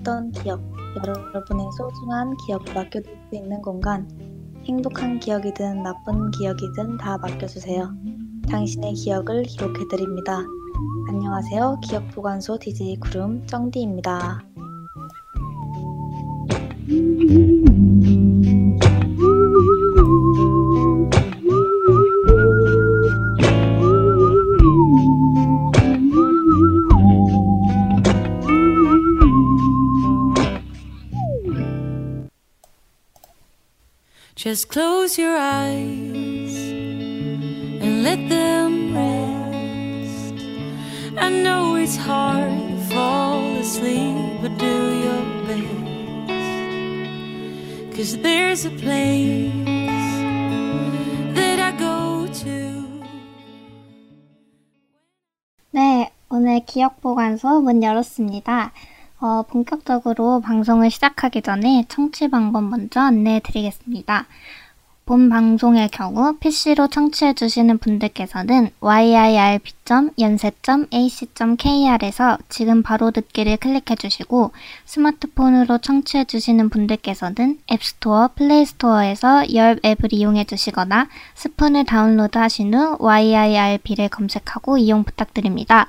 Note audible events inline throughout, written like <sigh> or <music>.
쌓았던 기억, 여러분의 소중한 기억을 맡겨둘 수 있는 공간, 행복한 기억이든 나쁜 기억이든 다 맡겨주세요. 당신의 기억을 기록해드립니다. 안녕하세요. 기억보관소 DJ 구름 쩡디입니다. Just close your eyes and let them rest. I know it's hard to fall asleep, but do your best. Cause there's a place that I go to. 네, 오늘 기억보관소 문 열었습니다. 어, 본격적으로 방송을 시작하기 전에 청취 방법 먼저 안내해 드리겠습니다. 본 방송의 경우 PC로 청취해 주시는 분들께서는 yirb.yonsei.ac.kr에서 지금 바로 듣기를 클릭해 주시고 스마트폰으로 청취해 주시는 분들께서는 앱스토어, 플레이스토어에서 열 앱을 이용해 주시거나 스푼을 다운로드 하신 후 yirb를 검색하고 이용 부탁드립니다.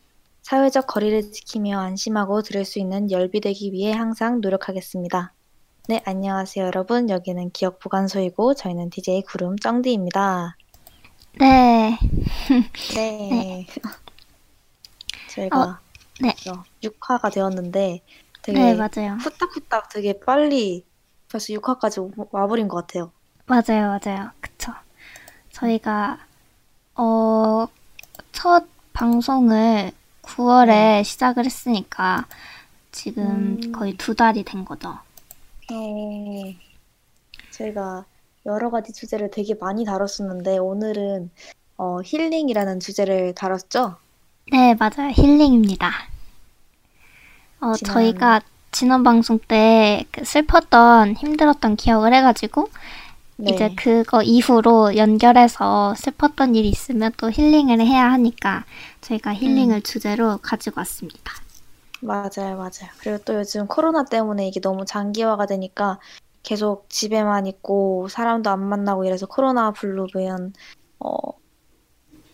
사회적 거리를 지키며 안심하고 들을 수 있는 열비되기 위해 항상 노력하겠습니다. 네, 안녕하세요 여러분. 여기는 기억 보관소이고 저희는 DJ 구름 쩡디입니다. 네. 네. <laughs> 저희가 어, 네. 6화가 되었는데 되게 네, 맞아요. 후딱후딱 되게 빨리 벌써 6화까지 와버린 것 같아요. 맞아요, 맞아요. 그쵸. 저희가, 어, 첫 방송을 9월에 시작을 했으니까 지금 음. 거의 두 달이 된 거죠. 네. 저희가 여러 가지 주제를 되게 많이 다뤘었는데 오늘은 어, 힐링이라는 주제를 다뤘죠? 네, 맞아요. 힐링입니다. 어, 지난- 저희가 지난 방송 때그 슬펐던, 힘들었던 기억을 해가지고, 네. 이제 그거 이후로 연결해서 슬펐던 일이 있으면 또 힐링을 해야 하니까, 저희가 힐링을 음. 주제로 가지고 왔습니다. 맞아요, 맞아요. 그리고 또 요즘 코로나 때문에 이게 너무 장기화가 되니까 계속 집에만 있고 사람도 안 만나고 이래서 코로나 블루 이런 어,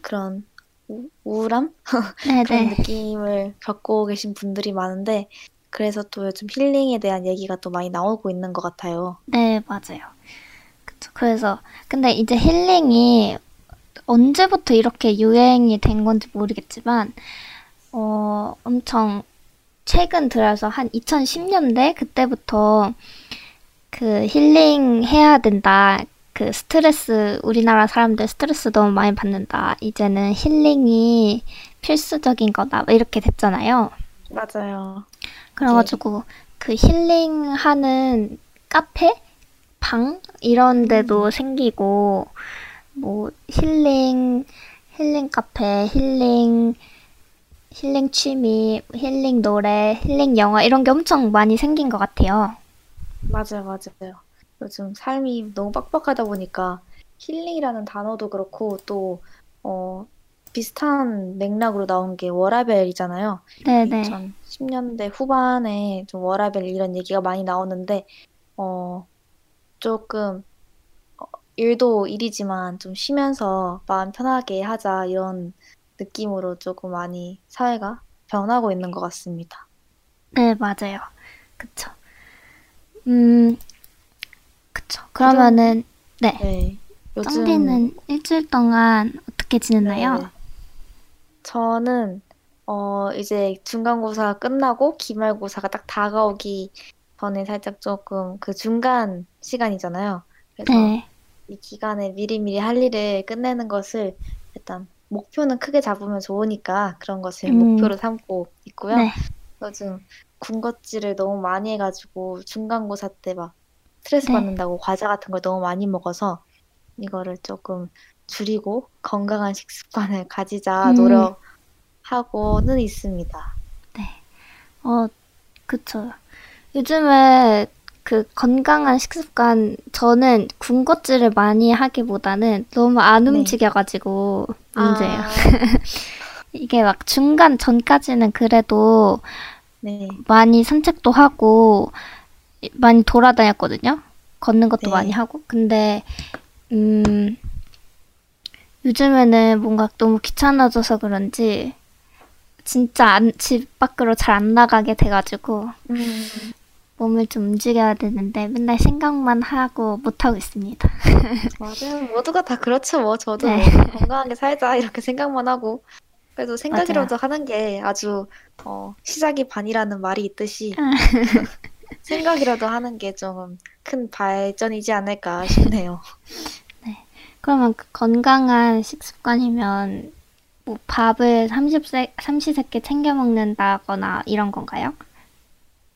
그런 우, 우울함? <laughs> 그런 네네. 느낌을 겪고 계신 분들이 많은데 그래서 또 요즘 힐링에 대한 얘기가 또 많이 나오고 있는 것 같아요. 네, 맞아요. 그래서, 근데 이제 힐링이 언제부터 이렇게 유행이 된 건지 모르겠지만, 어, 엄청 최근 들어서 한 2010년대 그때부터 그 힐링 해야 된다. 그 스트레스, 우리나라 사람들 스트레스 너무 많이 받는다. 이제는 힐링이 필수적인 거다. 뭐 이렇게 됐잖아요. 맞아요. 그래가지고 그 힐링하는 카페? 방? 이런 데도 생기고 뭐 힐링 힐링 카페, 힐링 힐링 취미, 힐링 노래, 힐링 영화 이런 게 엄청 많이 생긴 것 같아요. 맞아요, 맞아요. 요즘 삶이 너무 빡빡하다 보니까 힐링이라는 단어도 그렇고 또 어, 비슷한 맥락으로 나온 게 워라밸이잖아요. 네네. 2010년대 후반에 좀 워라밸 이런 얘기가 많이 나오는데 어, 조금 어, 일도 일이지만 좀 쉬면서 마음 편하게 하자 이런 느낌으로 조금 많이 사회가 변하고 있는 것 같습니다. 네, 맞아요. 그쵸. 음, 그쵸. 그러면은, 네. 네. 요즘 짱디는 일주일 동안 어떻게 지냈나요? 네. 저는 어 이제 중간고사 끝나고 기말고사가 딱 다가오기 전에 살짝 조금 그 중간 시간이잖아요. 그래서 네. 이 기간에 미리미리 할 일을 끝내는 것을 일단 목표는 크게 잡으면 좋으니까 그런 것을 음. 목표로 삼고 있고요. 네. 요즘 군것질을 너무 많이 해가지고 중간고사 때 막 스트레스 네. 받는다고 과자 같은 걸 너무 많이 먹어서 이거를 조금 줄이고 건강한 식습관을 가지자 음. 노력하고는 있습니다. 어, 그쵸. 요즘에 그 건강한 식습관, 저는 군것질을 많이 하기보다는 너무 안 네. 움직여가지고 문제예요. 아, <laughs> 이게 막 중간 전까지는 그래도 네. 많이 산책도 하고 많이 돌아다녔거든요. 걷는 것도 네. 많이 하고. 근데 음 요즘에는 뭔가 너무 귀찮아져서 그런지 진짜 안, 집 밖으로 잘 안 나가게 돼가지고 음, 몸을 좀 움직여야 되는데 맨날 생각만 하고 못 하고 있습니다. 맞아요. 모두가 다 그렇죠. 뭐 저도 네. 뭐 건강하게 살자 이렇게 생각만 하고 그래도 생각이라도 하는 게 아주 어, 시작이 반이라는 말이 있듯이 <laughs> 생각이라도 하는 게 좀 큰 발전이지 않을까 싶네요. 그러면 그 건강한 식습관이면 뭐 밥을 30세, 삼시세끼 챙겨 먹는다거나 이런 건가요?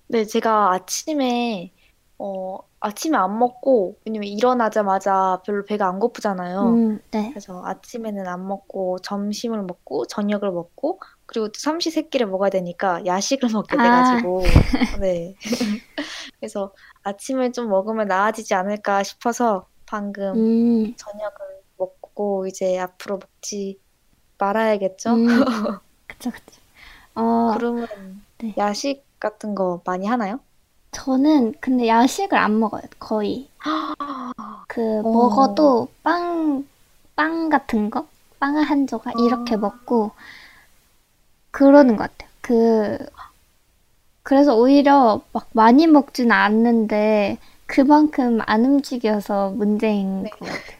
네, 제가 아침에 어, 아침에 안 먹고 왜냐면 일어나자마자 별로 배가 안 고프잖아요. 음, 네. 그래서 아침에는 안 먹고 점심을 먹고 저녁을 먹고 그리고 또 삼시세끼를 먹어야 되니까 야식을 <laughs> 먹게 아. 돼가지고 네. <laughs> 그래서 아침을 좀 먹으면 나아지지 않을까 싶어서 방금 음, 저녁을 먹고 이제 앞으로 먹지 말아야겠죠? 음, <laughs> 그쵸, 그쵸. 어, 그러면 네. 야식 같은 거 많이 하나요? 저는 근데 야식을 안 먹어요, 거의. <gasps> 그, 어. 먹어도 빵, 빵 같은 거? 빵을 한 조각 이렇게 아. 먹고 그러는 것 같아요. 그, 그래서 오히려 막 많이 먹지는 않는데 그만큼 안 움직여서 문제인 네. 것 같아요.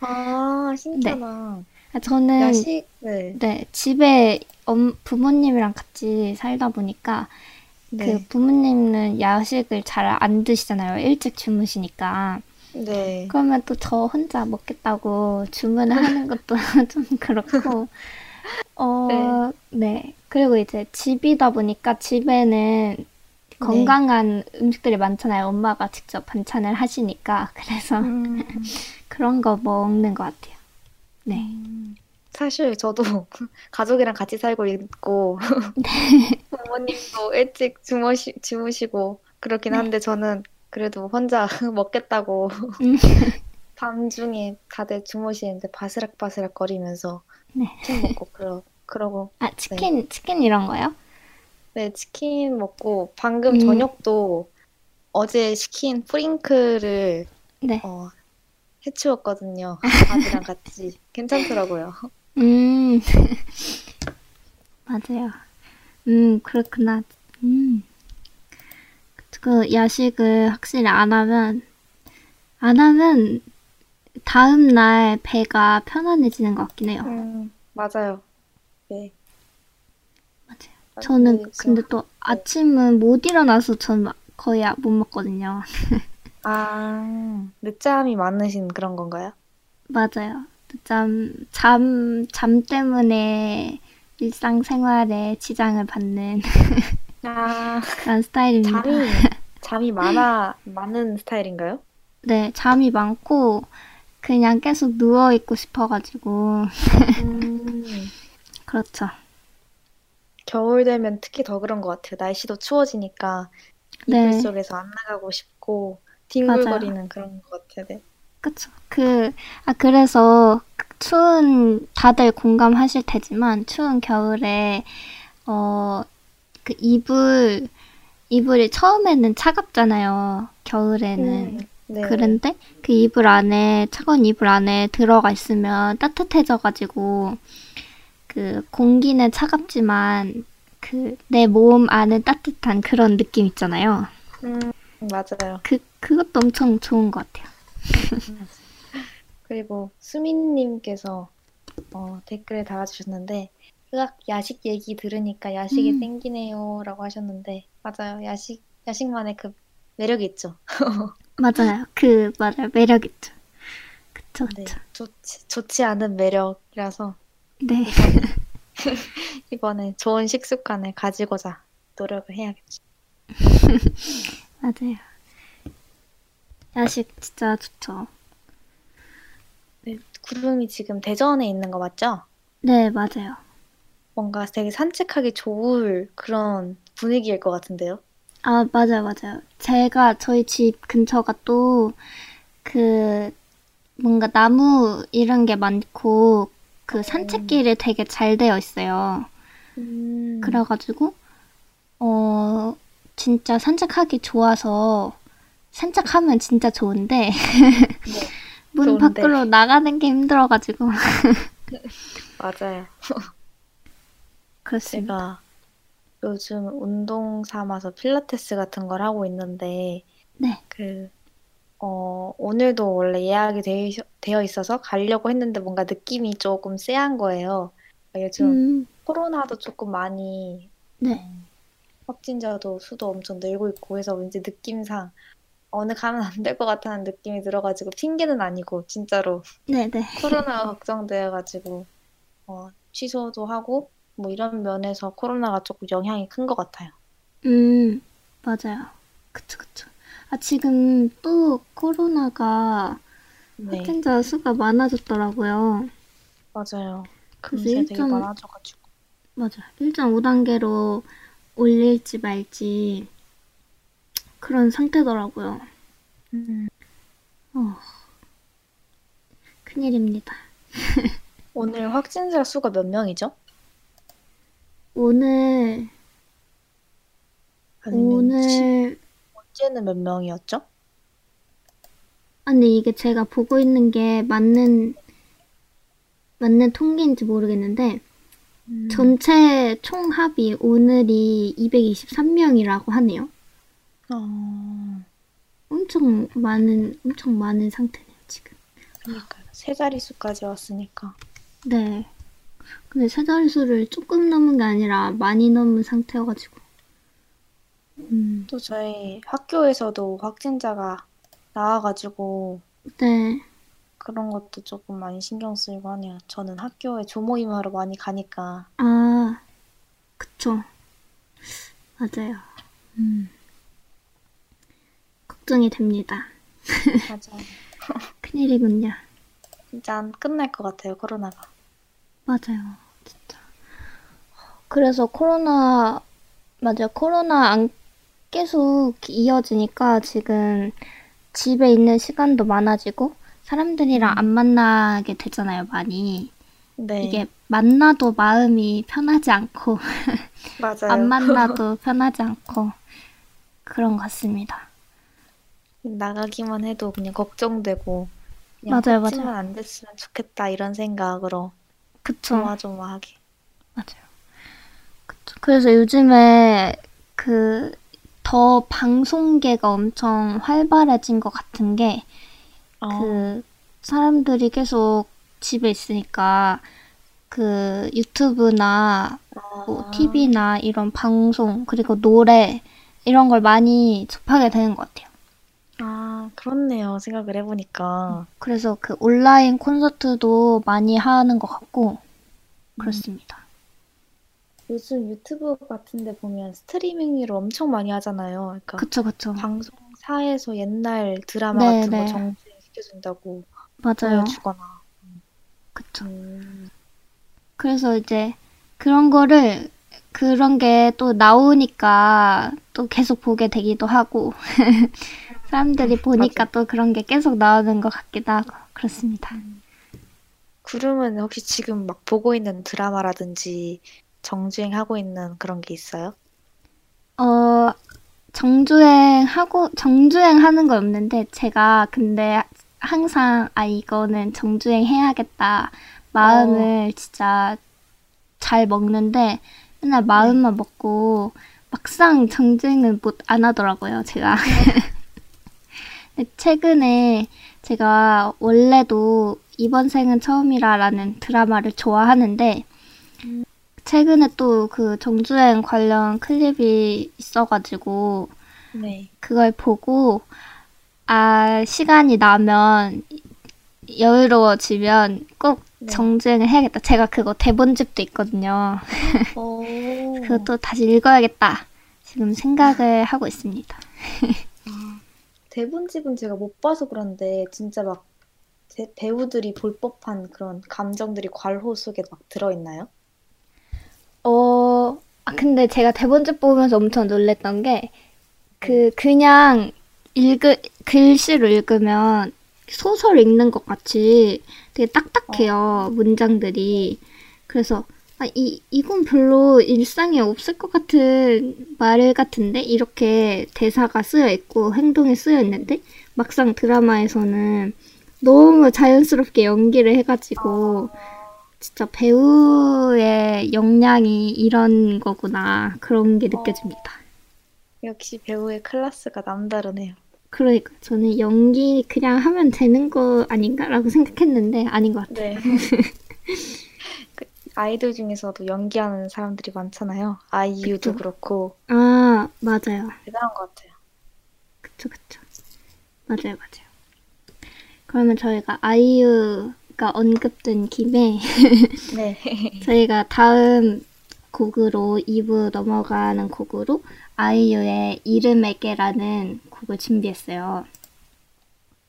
아, <laughs> 신기하다. 저는 야식, 네. 네, 집에 엄, 부모님이랑 같이 살다 보니까 그 네. 부모님은 야식을 잘 안 드시잖아요. 일찍 주무시니까. 네. 그러면 또 저 혼자 먹겠다고 주문을 하는 <laughs> 것도 <laughs> 좀 그렇고. 어, 네. 그리고 이제 집이다 보니까 집에는 건강한 음식들이 많잖아요. 엄마가 직접 반찬을 하시니까. 그래서 음, <laughs> 그런 거 먹는 것 같아요. 네. 사실 저도 <laughs> 가족이랑 같이 살고 있고 <laughs> 부모님도 일찍 주무시, 주무시고 그렇긴 네. 한데 저는 그래도 혼자 <laughs> 먹겠다고 음. 밤중에 다들 주무시는데 바스락바스락 거리면서 네. 치킨 먹고 그러, 그러고 아, 치킨, 치킨 이런 거요? 네 치킨 먹고 방금 음. 저녁도 어제 시킨 프링클을 네. 어, 해치웠거든요 아들이랑 같이 괜찮더라고요 음, <laughs> 맞아요. 음, 그렇구나. 음. 그 야식을 확실히 안 하면, 안 하면 다음 날 배가 편안해지는 것 같긴 해요. 음, 맞아요 네 맞아요. 저는 그래서- 근데 또 아침은 못 일어나서 저는 거의 못 먹거든요. <laughs> 아, 늦잠이 많으신 그런 건가요? 맞아요. 잠, 잠, 잠 때문에 일상생활에 지장을 받는 <laughs> 아, 그런 스타일입니다. 잠이, <laughs> 잠이 많아, 많은 스타일인가요? 네, 잠이 많고 그냥 계속 누워 있고 싶어가지고 음, <laughs> 그렇죠. 겨울 되면 특히 더 그런 것 같아요. 날씨도 추워지니까 이불 네. 속에서 안 나가고 싶고 뒹굴거리는 그런 것 같아요. 네. 그쵸. 그, 아, 그래서 추운, 다들 공감하실 테지만 추운 겨울에, 어, 그 이불, 이불이 처음에는 차갑잖아요. 겨울에는. 음, 네. 그런데 그 이불 안에, 차가운 이불 안에 들어가 있으면 따뜻해져가지고, 그 공기는 차갑지만, 그 내 몸 안은 따뜻한 그런 느낌 있잖아요. 음, 맞아요. 그, 그것도 엄청 좋은 것 같아요. <laughs> 그리고 수민님께서 어, 댓글에 달아주셨는데 으악 야식 얘기 들으니까 야식이 음. 땡기네요라고 하셨는데 맞아요. 야식 야식만의 그 매력이 있죠. <laughs> 맞아요. 그, 맞아요. 매력 있죠. 그쵸, 네, 그쵸. 좋지 좋지 않은 매력이라서 네. 이번에 <laughs> 좋은 식습관을 가지고자 노력을 해야겠죠. 맞아요. 야식 진짜 좋죠. 네, 구름이 지금 대전에 있는 거 맞죠? 네, 맞아요. 뭔가 되게 산책하기 좋을 그런 분위기일 것 같은데요. 아, 맞아요, 맞아요. 제가 저희 집 근처가 또 그 뭔가 나무 이런 게 많고 그 산책길이 되게 잘 되어 있어요. 음, 그래가지고 어 진짜 산책하기 좋아서 산책하면 진짜 좋은데 <laughs> 문 좋은데. 밖으로 나가는 게 힘들어가지고 <laughs> 맞아요. <laughs> 그렇습니다. 제가 요즘 운동 삼아서 필라테스 같은 걸 하고 있는데, 네. 그, 어, 오늘도 원래 예약이 되, 되어 있어서 가려고 했는데 뭔가 느낌이 조금 쎄한 거예요. 요즘 음, 코로나도 조금 많이 네. 확진자도 수도 엄청 늘고 있고 해서 왠지 느낌상 어느 가면 안 될 것 같다는 느낌이 들어가지고 핑계는 아니고 진짜로 네, 네. 코로나가 걱정돼가지고 어, 취소도 하고 뭐 이런 면에서 코로나가 조금 영향이 큰 것 같아요. 음, 맞아요. 그쵸, 그쵸. 아, 지금 또 코로나가 네, 확진자 수가 많아졌더라고요. 맞아요. 그래서 금세 되게 많아져가지고. 맞아. 1.5단계로 올릴지 말지 그런 상태더라고요. 음, 어, 큰일입니다. <laughs> 오늘 확진자 수가 몇 명이죠? 오늘, 오늘, 어제는 몇 명이었죠? 아, 근데 이게 제가 보고 있는 게 맞는, 맞는 통계인지 모르겠는데, 음, 전체 총합이 오늘이 223명이라고 하네요. 어, 엄청 많은, 엄청 많은 상태네요, 지금. 그러니까요. 세 자릿수까지 왔으니까. 네. 근데 세 자릿수를 조금 넘은 게 아니라 많이 넘은 상태여가지고. 음, 또 저희 학교에서도 확진자가 나와가지고 네. 그런 것도 조금 많이 신경 쓰이고 하네요. 저는 학교에 조모임하러 많이 가니까. 아, 그쵸. 맞아요. 음. 걱정이 됩니다. 맞아요. <laughs> 큰일이군요. 진짜 안 끝날 것 같아요, 코로나가. 맞아요. 진짜. 그래서 코로나, 맞아요. 코로나 안 계속 이어지니까 지금 집에 있는 시간도 많아지고 사람들이랑 안 만나게 되잖아요, 많이. 네, 이게 만나도 마음이 편하지 않고 <laughs> 맞아요. 안 만나도 편하지 않고 그런 것 같습니다. 나가기만 해도 그냥 걱정되고 그냥 맞아요, 맞아요. 안 됐으면 좋겠다 이런 생각으로 그쵸. 조마조마하게. 맞아요. 그쵸. 그래서 요즘에 그 더 방송계가 엄청 활발해진 것 같은 게 어, 그 사람들이 계속 집에 있으니까 그 유튜브나 뭐 아, TV나 이런 방송 그리고 노래 이런 걸 많이 접하게 되는 것 같아요. 아, 그렇네요. 생각을 해보니까. 그래서 그 온라인 콘서트도 많이 하는 것 같고 그렇습니다. 요즘 유튜브 같은 데 보면 스트리밍으로 엄청 많이 하잖아요. 그러니까 그쵸 그쵸. 방송사에서 옛날 드라마 네, 같은 거 네. 정주 행시켜준다고 맞아요. 보여주거나. 그쵸. 음, 그래서 이제 그런 거를 그런 게 또 나오니까 또 계속 보게 되기도 하고 <laughs> 사람들이 보니까 또 그런 게 계속 나오는 것 같기도 하고 그렇습니다. 구름은 혹시 지금 막 보고 있는 드라마라든지 정주행하고 있는 그런 게 있어요? 어 정주행 하고 정주행 하는 건 없는데 제가 근데 항상 아 이거는 정주행 해야겠다 마음을 진짜 잘 먹는데 맨날 마음만 먹고 막상 정주행은 못 안 하더라고요 제가. <laughs> 근데 최근에 제가 원래도 이번 생은 처음이라라는 드라마를 좋아하는데 최근에 또 그 정주행 관련 클립이 있어가지고 네. 그걸 보고 아 시간이 나면 여유로워지면 꼭 네. 정주행을 해야겠다. 제가 그거 대본집도 있거든요. 오. <laughs> 그것도 다시 읽어야겠다. 지금 생각을 하고 있습니다. 대본집은 제가 못 봐서 그런데 진짜 막 제- 배우들이 볼 법한 그런 감정들이 괄호 속에 막 들어있나요? 어, 아, 근데 제가 대본집 보면서 엄청 놀랬던 게, 그, 그냥 읽으, 글씨로 읽으면 소설 읽는 것 같이 되게 딱딱해요, 문장들이. 그래서, 아, 이, 이건 별로 일상에 없을 것 같은 말 같은데? 이렇게 대사가 쓰여 있고 행동이 쓰여 있는데? 막상 드라마에서는 너무 자연스럽게 연기를 해가지고, 진짜 배우의 역량이 이런 거구나. 그런 게 느껴집니다. 역시 배우의 클래스가 남다르네요. 그러니까 저는 연기 그냥 하면 되는 거 아닌가라고 생각했는데 아닌 것 같아요. 네. <laughs> 그 아이돌 중에서도 연기하는 사람들이 많잖아요. 아이유도 그쵸. 그렇고 아, 맞아요. 대단한 것 같아요. 그쵸, 그쵸. 맞아요, 맞아요. 그러면 저희가 아이유가 언급된 김에 <laughs> 네. 저희가 다음 곡으로 2부 넘어가는 곡으로 아이유의 이름에게라는 곡을 준비했어요.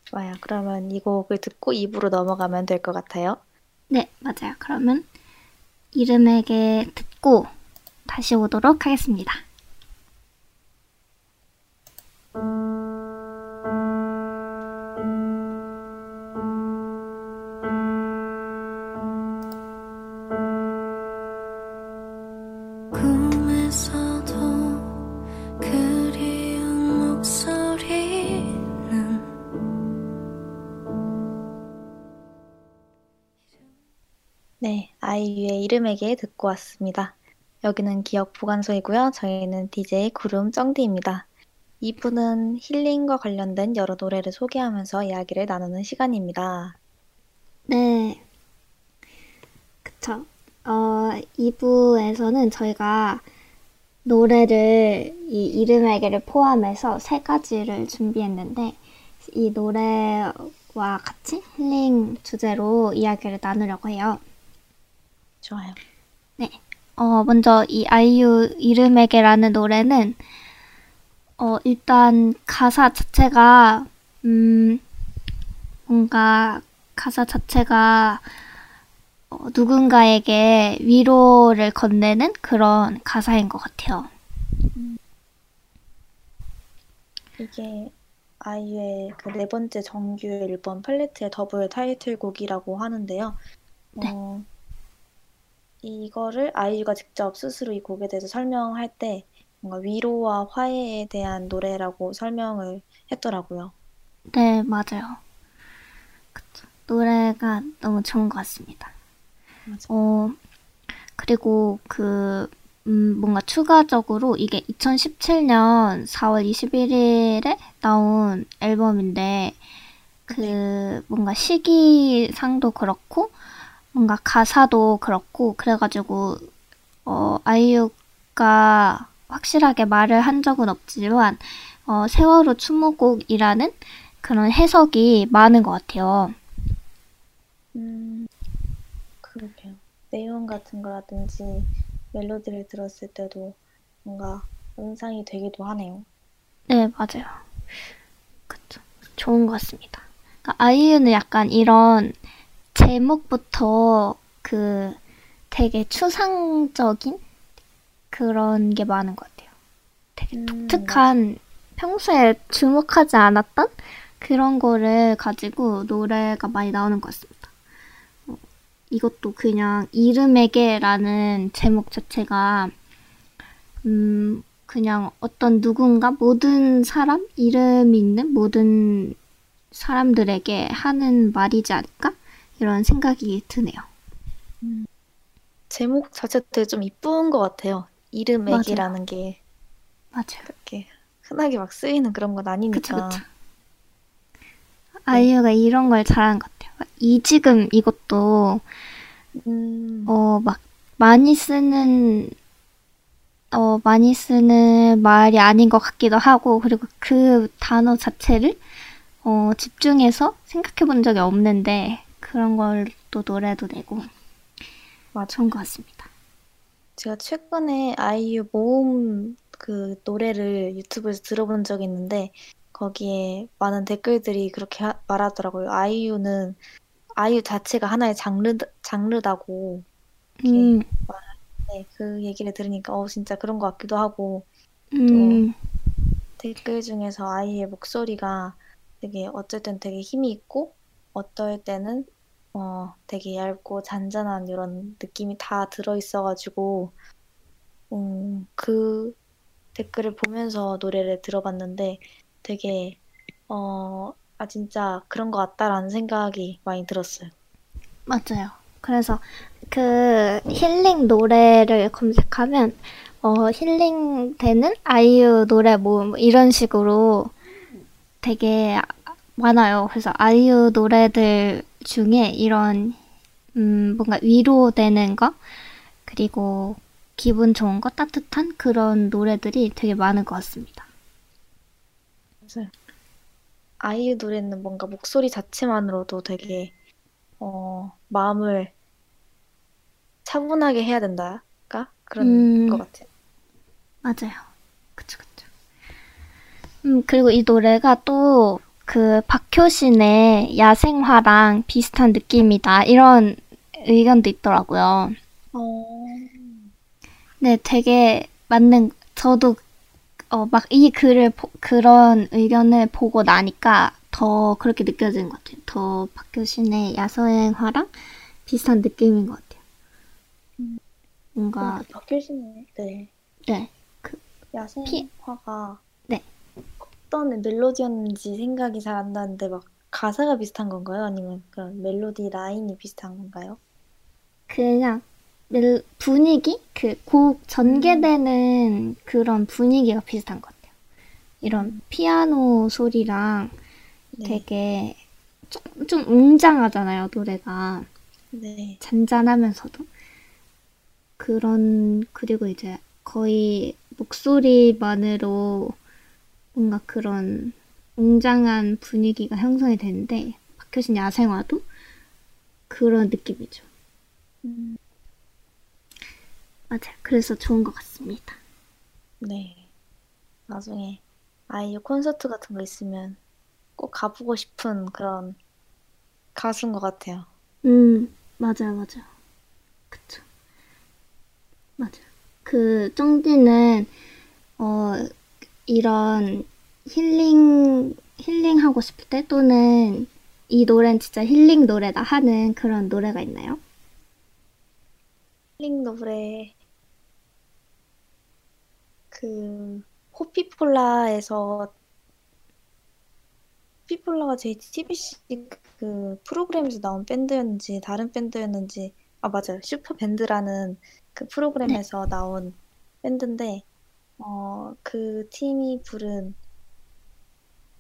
좋아요. 그러면 이 곡을 듣고 2부로 넘어가면 될 것 같아요. 네, 맞아요. 그러면 이름에게 듣고 다시 오도록 하겠습니다. 아이유의 이름에게 듣고 왔습니다. 여기는 기억 보관소이고요. 저희는 DJ 구름 쩡디입니다. 2부는 힐링과 관련된 여러 노래를 소개하면서 이야기를 나누는 시간입니다. 네. 그쵸. 어, 2부에서는 저희가 노래를 이 이름에게를 포함해서 세 가지를 준비했는데 이 노래와 같이 힐링 주제로 이야기를 나누려고 해요. 좋아요. 네. 어, 먼저 이 아이유 이름에게라는 노래는 어, 일단 가사 자체가 음, 뭔가 가사 자체가 어, 누군가에게 위로를 건네는 그런 가사인 것 같아요. 이게 아이유의 그 네 번째 정규 앨범 팔레트의 더블 타이틀곡이라고 하는데요. 네. 어, 이거를 아이유가 직접 스스로 이 곡에 대해서 설명할 때 뭔가 위로와 화해에 대한 노래라고 설명을 했더라고요. 네, 맞아요. 그쵸. 노래가 너무 좋은 것 같습니다. 맞아. 어, 그리고 그, 음, 뭔가 추가적으로 이게 2017년 4월 21일에 나온 앨범인데, 그, 뭔가 시기상도 그렇고, 뭔가 가사도 그렇고, 그래가지고, 어, 아이유가 확실하게 말을 한 적은 없지만, 어, 세월호 추모곡이라는 그런 해석이 많은 것 같아요. 음, 그러게요. 내용 같은 거라든지 멜로디를 들었을 때도 뭔가 연상이 되기도 하네요. 네, 맞아요. 그쵸. 좋은 것 같습니다. 그러니까 아이유는 약간 이런 제목부터 그 되게 추상적인 그런 게 많은 것 같아요. 되게 음, 독특한 평소에 주목하지 않았던 그런 거를 가지고 노래가 많이 나오는 것 같습니다. 어, 이것도 그냥 이름에게라는 제목 자체가 음, 그냥 어떤 누군가 모든 사람 이름 있는 모든 사람들에게 하는 말이지 않을까? 이런 생각이 드네요. 제목 자체도 되게 좀 이쁜 것 같아요. 이름액이라는 게 맞아요. 그렇게 흔하게 막 쓰이는 그런 건 아니니까. 그쵸. 아이유가 이런 걸 잘하는 것 같아요. 이 지금 이것도 음, 어막 많이 쓰는 어 많이 쓰는 말이 아닌 것 같기도 하고 그리고 그 단어 자체를 어 집중해서 생각해 본 적이 없는데 그런 걸또 노래도 내고. 좋은 것 같습니다. 제가 최근에 아이유 모음 그 노래를 유튜브에서 들어본 적이 있는데 거기에 많은 댓글들이 그렇게 하- 말하더라고요. 아이유는 아이유 자체가 하나의 장르 장르다고 음, 네, 그 얘기를 들으니까 어 진짜 그런 것 같기도 하고 음, 댓글 중에서 아이의 목소리가 되게 땐 되게 힘이 있고 어떨 때는 어 되게 얇고 잔잔한 이런 느낌이 다 들어있어가지고 음, 그 댓글을 보면서 노래를 들어봤는데 되게 어, 아 진짜 그런 것 같다라는 생각이 많이 들었어요. 맞아요. 그래서 그 힐링 노래를 검색하면 어, 힐링 되는 아이유 노래 뭐 이런 식으로 되게 많아요. 그래서 아이유 노래들 중에 이런 음, 뭔가 위로되는 거 그리고 기분 좋은 거 따뜻한 그런 노래들이 되게 많은 것 같습니다. 맞아요. 아이유 노래는 뭔가 목소리 자체만으로도 되게 어, 마음을 차분하게 해야 된다가 그런 음. 것 같아요. 맞아요. 그쵸, 그쵸. 음, 그리고 이 노래가 또 그 박효신의 야생화랑 비슷한 느낌이다. 이런 의견도 있더라고요. 어, 네, 되게 맞는, 저도, 어, 막 이 글을, 보- 그런 의견을 보고 나니까 더 그렇게 느껴지는 것 같아요. 더 박효신의 야생화랑 비슷한 느낌인 것 같아요. 뭔가, 박효신의 네 네. 야생화가 네. 어떤 멜로디였는지 생각이 잘 안 나는데 막 가사가 비슷한 건가요? 아니면 그런 멜로디 라인이 비슷한 건가요? 그냥 멜- 분위기? 그 곡 전개되는 그런 분위기가 비슷한 것 같아요. 이런 피아노 소리랑 네. 되게 좀, 좀 웅장하잖아요, 노래가. 네. 잔잔하면서도. 그런, 그리고 이제 거의 목소리만으로 뭔가 그런 웅장한 분위기가 형성이 되는데, 박효신 야생화도 그런 느낌이죠. 음, 맞아요. 그래서 좋은 것 같습니다. 네. 나중에 아이유 콘서트 같은 거 있으면 꼭 가보고 싶은 그런 가수인 것 같아요. 음, 맞아요, 맞아요. 그쵸. 맞아요. 그, 쩡디는, 어, 이런 힐링, 힐링하고 싶을 때 또는 이 노래는 진짜 힐링 노래다 하는 그런 노래가 있나요? 힐링 노래. 그 호피폴라에서 호피폴라가 JTBC 그 프로그램에서 나온 밴드였는지 다른 밴드였는지 아 맞아요. 슈퍼 밴드라는 그 프로그램에서 나온 밴드인데 어 그 팀이 부른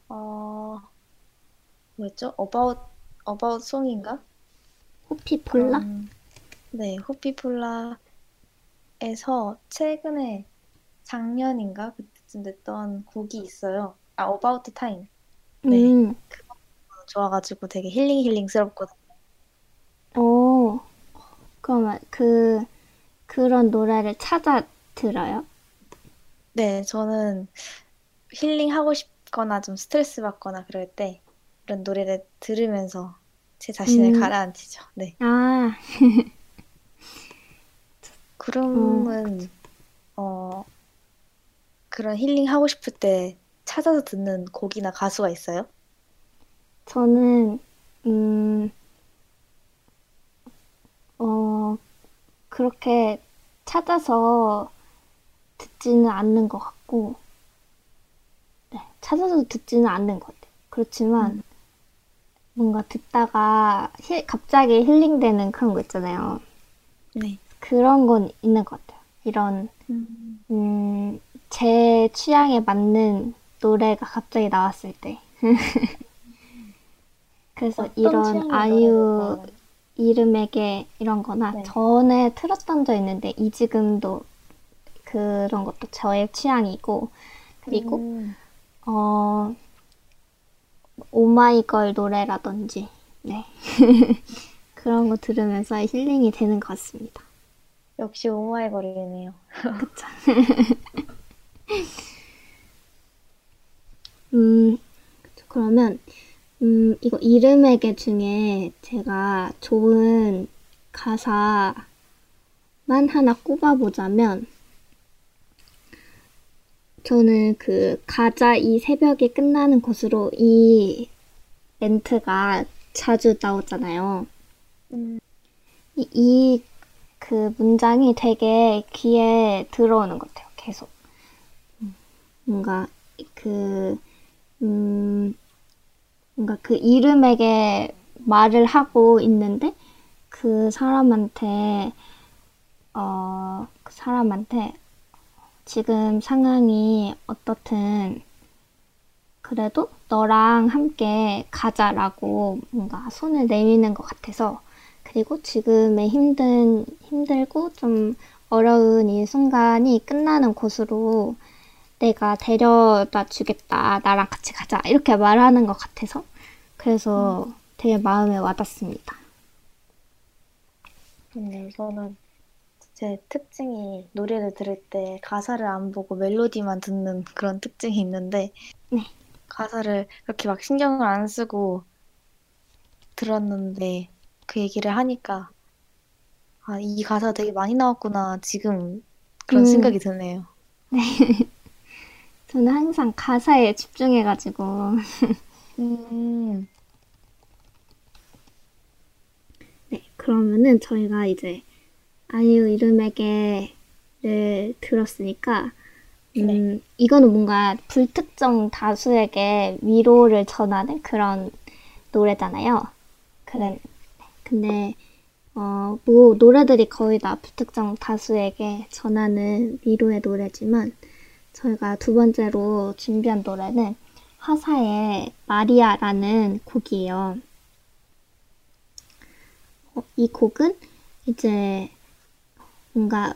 어 뭐였죠? About About Song인가? 호피폴라? 음, 네, 호피폴라에서 최근에 작년인가 그때쯤 냈던 곡이 있어요. 아, About Time. 네. 음, 좋아가지고 되게 힐링 힐링스럽거든요. 오, 그러면 그, 그런 노래를 찾아 들어요? 네, 저는 힐링하고 싶거나 좀 스트레스 받거나 그럴 때 이런 노래를 들으면서 제 자신을 음. 가라앉히죠. 네. 아, <laughs> 그러면 어 그런 힐링하고 싶을 때 찾아서 듣는 곡이나 가수가 있어요? 저는, 음, 어, 그렇게 찾아서 듣지는 않는 것 같고, 네, 찾아서 듣지는 않는 것 같아요. 그렇지만, 음. 뭔가 듣다가 힐- 갑자기 힐링되는 그런 거 있잖아요. 네. 그런 건 있는 것 같아요. 이런, 음, 음, 제 취향에 맞는 노래가 갑자기 나왔을 때. <laughs> 그래서 이런 아이유 이름에게 이런 거나 네. 전에 틀었던 적 있는데 이 지금도 그런 것도 저의 취향이고 그리고 음, 어 오마이걸 노래라든지 네 <laughs> 그런 거 들으면서 힐링이 되는 것 같습니다. 역시 오마이걸이네요. <laughs> 음 그러면 음, 이거 이름에게 중에 제가 좋은 가사만 하나 꼽아보자면 저는 그 가자 이 새벽에 끝나는 것으로 이 멘트가 자주 나오잖아요. 음, 이, 이그 문장이 되게 귀에 들어오는 것 같아요. 계속. 음, 뭔가 그, 음, 뭔가 그 이름에게 말을 하고 있는데 그 사람한테, 어, 그 사람한테 지금 상황이 어떻든 그래도 너랑 함께 가자라고 뭔가 손을 내미는 것 같아서 그리고 지금의 힘든, 힘들고 좀 어려운 이 순간이 끝나는 곳으로 내가 데려다 주겠다. 나랑 같이 가자. 이렇게 말하는 것 같아서. 그래서 되게 마음에 와닿습니다. 근데 저는 제 특징이 노래를 들을 때 가사를 안 보고 멜로디만 듣는 그런 특징이 있는데 네. 가사를 그렇게 막 신경을 안 쓰고 들었는데 그 얘기를 하니까 아, 이 가사 되게 많이 나왔구나 지금 그런 음. 생각이 드네요. <laughs> 저는 항상 가사에 집중해가지고. 음, <laughs> 네, 그러면은 저희가 이제 아이유 이름에게를 들었으니까, 음, 이거는 뭔가 불특정 다수에게 위로를 전하는 그런 노래잖아요. 그래, 근데, 어, 뭐, 노래들이 거의 다 불특정 다수에게 전하는 위로의 노래지만, 저희가 두 번째로 준비한 노래는 화사의 마리아라는 곡이에요. 어, 이 곡은 이제 뭔가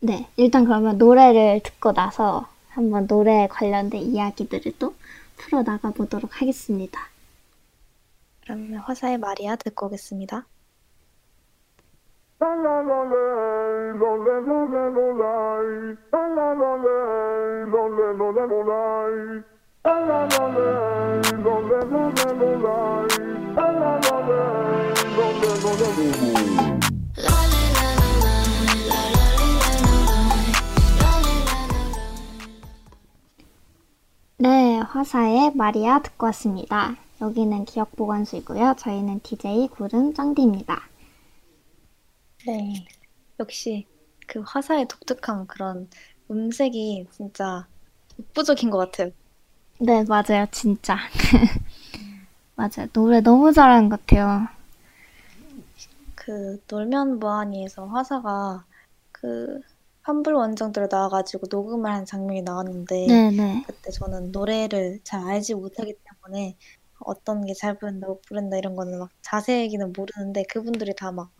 네 일단 그러면 노래를 듣고 나서 한번 노래에 관련된 이야기들을 또 풀어 나가 보도록 하겠습니다. 그러면 화사의 마리아 듣고 오겠습니다. 네, 화사의 마리아 듣고 왔습니다. 여기는 기억 보관소이고요. 저희는 DJ 구름 짱디입니다. 네. 역시 그 화사의 독특한 그런 음색이 진짜 독보적인 것 같아요. 네, 맞아요, 진짜. <laughs> 맞아요, 노래 너무 잘하는 것 같아요. 그 놀면 뭐하니에서 화사가 그 환불 원정대로 나와가지고 녹음을 한 장면이 나왔는데 네네. 그때 저는 노래를 잘 알지 못하기 때문에 어떤 게 잘 부른다, 못 부른다 이런 거는 막 자세히는 모르는데 그분들이 다 막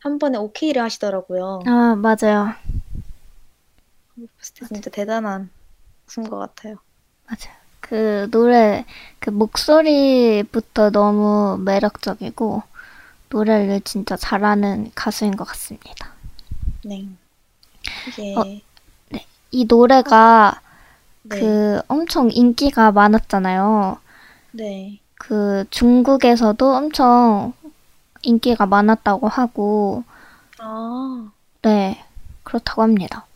한 번에 오케이를 하시더라고요. 아, 맞아요. 진짜 대단한 가수인 것 같아요. 맞아요. 그 노래, 그 목소리부터 너무 매력적이고, 노래를 진짜 잘하는 가수인 것 같습니다. 네. 이게 어, 이 노래가 네, 그 엄청 인기가 많았잖아요. 네, 그 중국에서도 엄청 인기가 많았다고 하고, 아, 네, 그렇다고 합니다.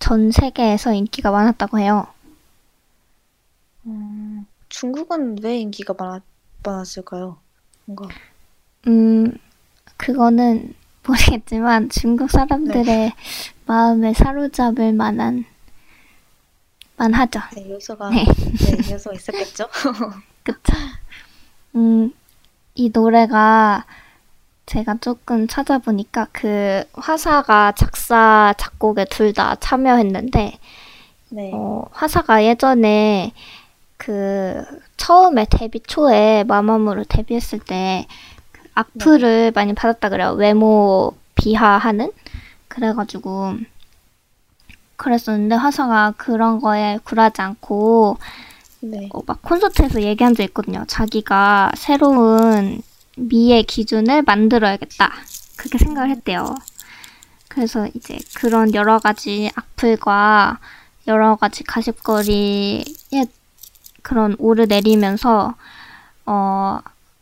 전 세계에서 인기가 많았다고 해요. 음, 중국은 왜 인기가 많았, 많았을까요? 뭔가 음, 그거는 모르겠지만 중국 사람들의 마음을 사로잡을 만한 만하죠. 네, 요소가 네. 네, 요소가 <laughs> 있었겠죠? 그쵸? 음, 이 노래가 제가 조금 찾아보니까 그 화사가 작사, 작곡에 둘 다 참여했는데, 네, 어, 화사가 예전에 그 처음에 데뷔 초에 마마무로 데뷔했을 때그 악플을 많이 받았다 그래요. 외모 비하하는? 그래가지고 그랬었는데 화사가 그런 거에 굴하지 않고 네, 어, 막 콘서트에서 얘기한 적 있거든요. 자기가 새로운 미의 기준을 만들어야겠다. 그렇게 생각을 했대요. 그래서 이제 그런 여러 가지 악플과 여러 가지 가십거리에 그런 오르내리면서 어,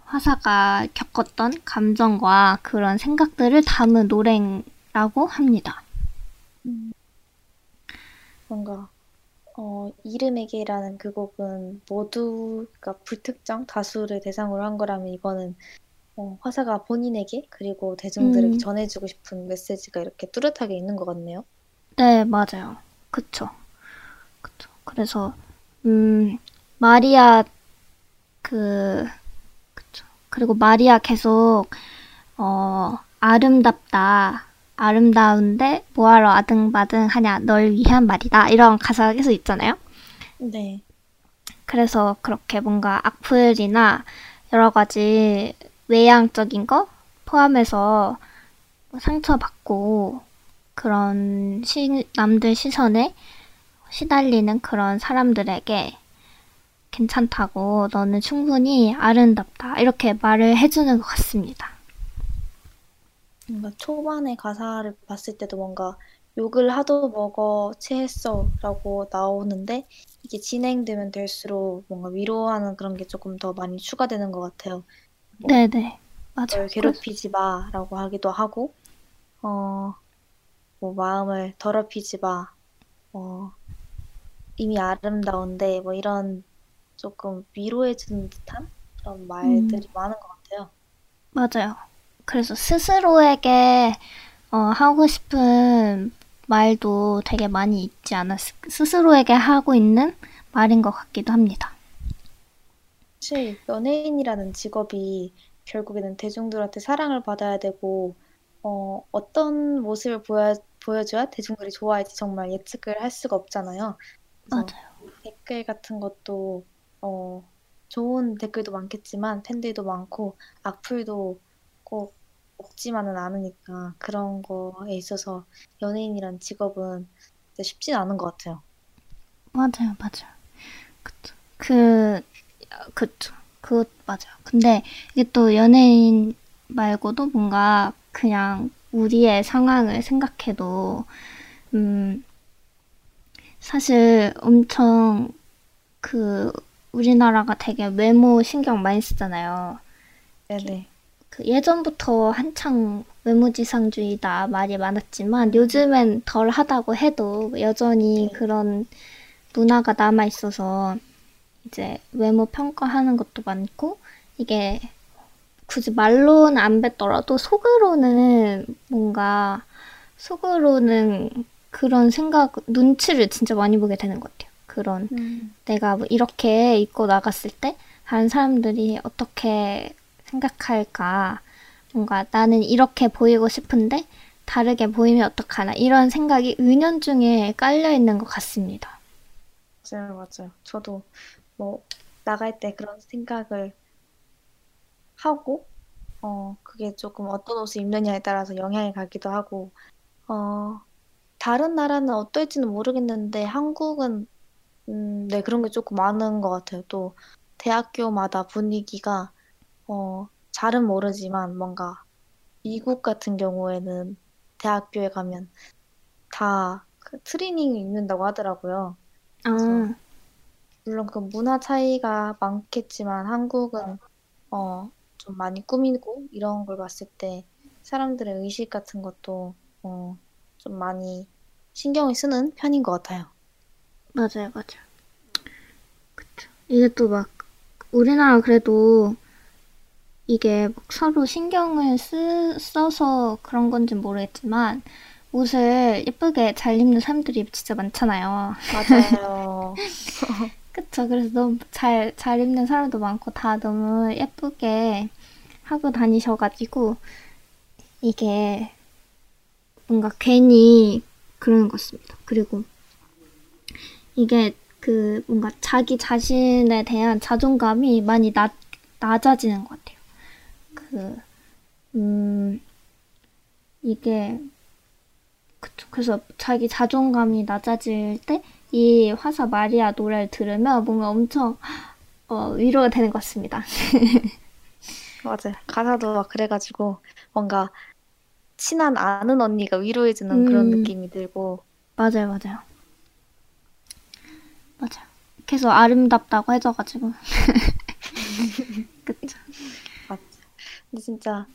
화사가 겪었던 감정과 그런 생각들을 담은 노래라고 합니다. 뭔가 어, 이름에게라는 그 곡은 모두가 불특정 다수를 대상으로 한 거라면 이거는 어, 화사가 본인에게 그리고 대중들에게 음. 전해주고 싶은 메시지가 이렇게 뚜렷하게 있는 것 같네요. 네, 맞아요. 그쵸. 그쵸. 그래서, 음, 마리아, 그, 그리고 마리아 계속, 어, 아름답다. 아름다운데 뭐하러 아등바등 하냐. 널 위한 말이다. 이런 가사가 계속 있잖아요. 네. 그래서 그렇게 뭔가 악플이나 여러 가지 외향적인 거 포함해서 뭐 상처받고 그런 시, 남들 시선에 시달리는 그런 사람들에게 괜찮다고 너는 충분히 아름답다 이렇게 말을 해주는 것 같습니다. 뭔가 초반에 가사를 봤을 때도 뭔가 욕을 하도 먹어 체했어 라고 나오는데 이게 진행되면 될수록 뭔가 위로하는 그런 게 조금 더 많이 추가되는 것 같아요. 네네 맞아요. 널 괴롭히지 마 라고 하기도 하고 어, 뭐 마음을 더럽히지 마 어, 이미 아름다운데 뭐 이런 조금 위로해주는 듯한 그런 말들이 많은 것 같아요. 맞아요. 그래서 스스로에게 어, 하고 싶은 말도 되게 많이 있지 않았, 스스로에게 하고 있는 말인 것 같기도 합니다. 사실 연예인이라는 직업이 결국에는 대중들한테 사랑을 받아야 되고 어, 어떤 모습을 보여, 보여줘야 대중들이 좋아할지 정말 예측을 할 수가 없잖아요. 맞아요. 댓글 같은 것도 어, 좋은 댓글도 많겠지만 팬들도 많고 악플도 꼭 없지만은 않으니까 그런 거에 있어서 연예인이란 직업은 진짜 쉽진 않은 것 같아요. 맞아요, 맞아요. 그쵸. 그, 그쵸. 그것 맞아요. 근데 이게 또 연예인 말고도 뭔가 그냥 우리의 상황을 생각해도, 음, 사실 엄청 그 우리나라가 되게 외모 신경 많이 쓰잖아요. 네네. 그 예전부터 한창 외모지상주의다 말이 많았지만 요즘엔 덜 하다고 해도 여전히 네. 그런 문화가 남아 있어서 이제 외모 평가하는 것도 많고 이게 굳이 말로는 안 뱉더라도 속으로는 뭔가 속으로는 그런 생각 눈치를 진짜 많이 보게 되는 것 같아요. 그런 음, 내가 뭐 이렇게 입고 나갔을 때 다른 사람들이 어떻게 생각할까? 뭔가 나는 이렇게 보이고 싶은데 다르게 보이면 어떡하나? 이런 생각이 은연중에 깔려 있는 것 같습니다. 맞아요, 맞아요. 저도 뭐 나갈 때 그런 생각을 하고 어, 그게 조금 어떤 옷을 입느냐에 따라서 영향이 가기도 하고 어, 다른 나라는 어떨지는 모르겠는데 한국은 음, 네, 그런 게 조금 많은 것 같아요. 또 대학교마다 분위기가 어, 잘은 모르지만 뭔가 미국 같은 경우에는 대학교에 가면 다 그 트레이닝을 입는다고 하더라고요. 아, 물론 그 문화 차이가 많겠지만 한국은 어, 좀 많이 꾸미고 이런 걸 봤을 때 사람들의 의식 같은 것도 어, 좀 많이 신경을 쓰는 편인 것 같아요. 맞아요, 맞아요. 이게 또 막, 우리나라 그래도 이게 막 서로 신경을 쓰, 써서 그런 건지 모르겠지만, 옷을 예쁘게 잘 입는 사람들이 진짜 많잖아요. 맞아요. <laughs> 그쵸. 그래서 너무 잘, 잘 입는 사람도 많고, 다 너무 예쁘게 하고 다니셔가지고, 이게 뭔가 괜히 그러는 것 같습니다. 그리고 이게 그 뭔가 자기 자신에 대한 자존감이 많이 낮, 낮아지는 것 같아요. 그, 음, 이게, 그쵸. 그래서 자기 자존감이 낮아질 때 이 화사 마리아 노래를 들으면 뭔가 엄청, 어, 위로가 되는 것 같습니다. <laughs> 맞아요. 가사도 막 그래가지고 뭔가 친한 아는 언니가 위로해주는 그런 음. 느낌이 들고 맞아요, 맞아요. 맞아요. 계속 아름답다고 해줘가지고. <laughs> 그쵸. 맞죠. 근데 진짜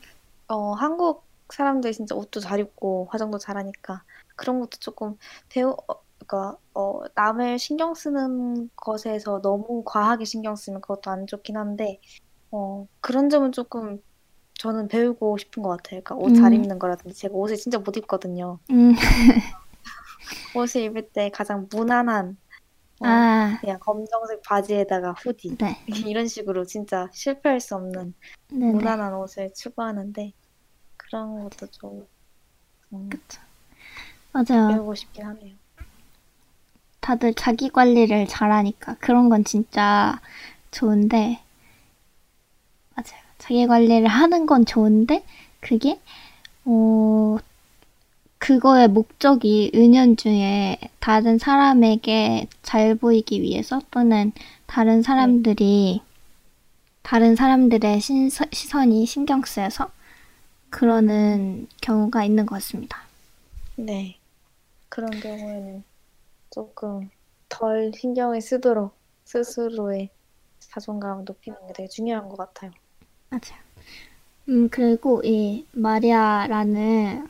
어, 한국 사람들 진짜 옷도 잘 입고 화장도 잘하니까 그런 것도 조금 배우 어, 그러니까 어, 남을 신경 쓰는 것에서 너무 과하게 신경 쓰면 그것도 안 좋긴 한데 어, 그런 점은 조금 저는 배우고 싶은 것 같아요. 그러니까 옷잘 음. 입는 거라든지 제가 옷을 진짜 못 입거든요. 음, <laughs> 옷을 입을 때 가장 무난한 어, 아, 그냥 검정색 바지에다가 후디 네. <laughs> 이런 식으로 진짜 실패할 수 없는 네네. 무난한 옷을 추구하는데 그런 것도 좀 음, 맞아요. 배우고 싶긴 하네요. 다들 자기 관리를 잘하니까 그런 건 진짜 좋은데, 맞아요. 자기 관리를 하는 건 좋은데, 그게, 어, 그거의 목적이 은연중에 다른 사람에게 잘 보이기 위해서 또는 다른 사람들이, 다른 사람들의 신- 시선이 신경 쓰여서 그러는 경우가 있는 것 같습니다. 네. 그런 경우에는 조금 덜 신경을 쓰도록 스스로의 자존감을 높이는 게 되게 중요한 것 같아요. 맞아요. 음, 그리고 이 마리아라는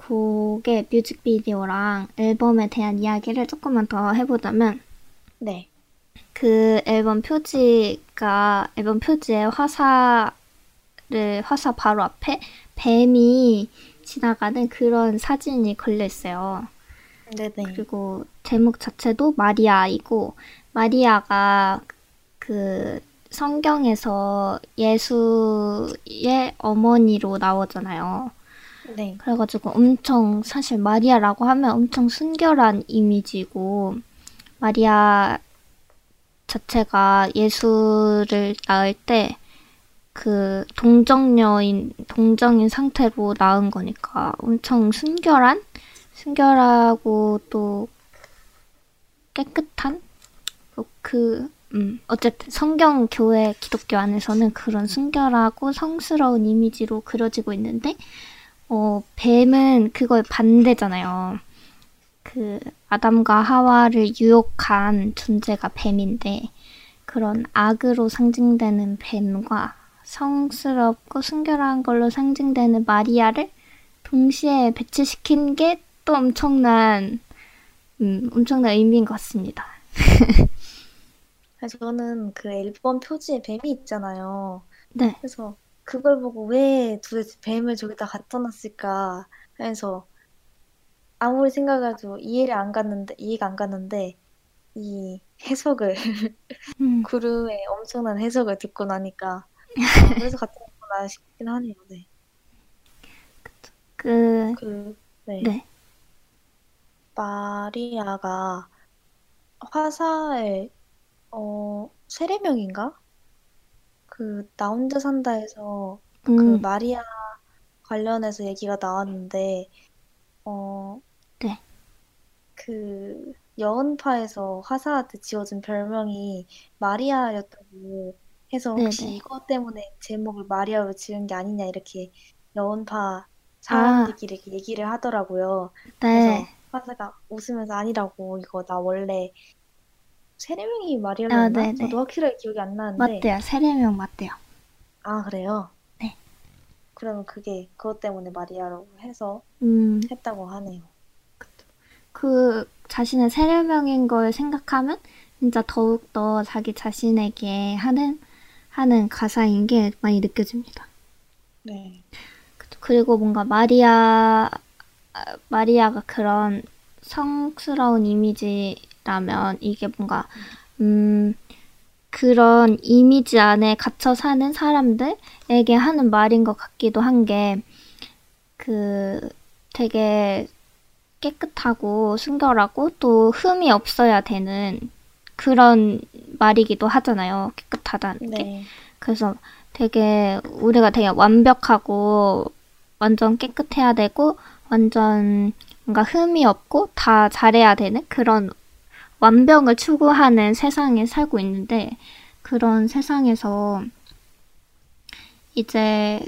곡의 뮤직비디오랑 앨범에 대한 이야기를 조금만 더 해보자면, 네. 그 앨범 표지가, 앨범 표지에 화사를, 화사 바로 앞에 뱀이 지나가는 그런 사진이 걸려 있어요. 네네. 그리고 제목 자체도 마리아이고, 마리아가 그 성경에서 예수의 어머니로 나오잖아요. 네. 그래가지고 엄청, 사실 마리아라고 하면 엄청 순결한 이미지고, 마리아 자체가 예수를 낳을 때, 그 동정녀인, 동정인 상태로 낳은 거니까 엄청 순결한? 순결하고 또 깨끗한? 뭐 그, 음, 어쨌든 성경 교회 기독교 안에서는 그런 순결하고 성스러운 이미지로 그려지고 있는데, 어, 뱀은 그거의 반대잖아요. 그, 아담과 하와를 유혹한 존재가 뱀인데, 그런 악으로 상징되는 뱀과 성스럽고 순결한 걸로 상징되는 마리아를 동시에 배치시킨 게 또 엄청난, 음, 엄청난 의미인 것 같습니다. <laughs> 저는 그 앨범 표지에 뱀이 있잖아요. 네. 그래서 그걸 보고 왜 도대체 뱀을 저기다 갖다 놨을까 해서 아무리 생각해도 이해를 안 갔는데, 이해가 안 갔는데, 이 해석을, 음, <laughs> 그루의 엄청난 해석을 듣고 나니까, 아, <laughs> 그래서 갖다 놨구나 싶긴 하네요. 네. 그, 그, 네. 네. 마리아가 화사의 어 세례명인가? 그 나 혼자 산다에서 그 음, 마리아 관련해서 얘기가 나왔는데 어 네. 그 여운파에서 화사한테 지어준 별명이 마리아였다고 해서 혹시 네네. 이것 때문에 제목을 마리아로 지은 게 아니냐 이렇게 여운파 아, 사람들끼리 이렇게 얘기를 하더라고요. 네. 그래서 화사가 웃으면서 아니라고 이거 나 원래 세례명이 아, 마리아였나? 네네. 저도 확실하게 기억이 안 나는데 맞대요. 세례명 맞대요. 아 그래요? 네. 그러면 그게 그것 때문에 마리아라고 해서 음, 했다고 하네요. 그 자신의 세례 명인 걸 생각하면 진짜 더욱 더 자기 자신에게 하는, 하는 가사인 게 많이 느껴집니다. 네. 그리고 뭔가 마리아, 아, 마리아가 그런 성스러운 이미지 라면 이게 뭔가, 음, 그런 이미지 안에 갇혀 사는 사람들에게 하는 말인 것 같기도 한 게, 그, 되게 깨끗하고 순결하고 또 흠이 없어야 되는 그런 말이기도 하잖아요. 깨끗하다는 게. 네. 그래서 되게 우리가 되게 완벽하고 완전 깨끗해야 되고 완전 뭔가 흠이 없고 다 잘해야 되는 그런 완벽을 추구하는 세상에 살고 있는데 그런 세상에서 이제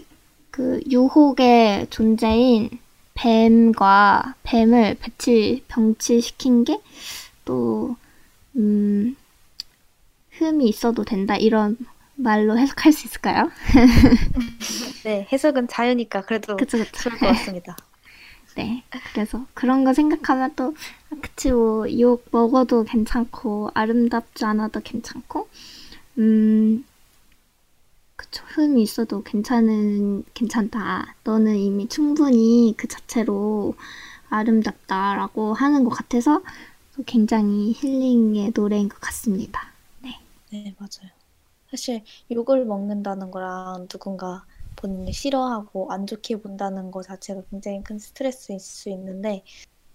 그 유혹의 존재인 뱀과 뱀을 배치 병치시킨 게또 음, 흠이 있어도 된다 이런 말로 해석할 수 있을까요? <laughs> 네, 해석은 자유니까 그래도 그쵸, 그쵸. 좋을 것 같습니다. 네. 그래서 그런 거 생각하면 또, 아, 그치, 뭐, 욕 먹어도 괜찮고, 아름답지 않아도 괜찮고, 음, 그쵸. 흠이 있어도 괜찮은, 괜찮다. 너는 이미 충분히 그 자체로 아름답다라고 하는 것 같아서 굉장히 힐링의 노래인 것 같습니다. 네. 네, 맞아요. 사실 욕을 먹는다는 거랑 누군가 본인을 싫어하고 안 좋게 본다는 거 자체가 굉장히 큰 스트레스일 수 있는데,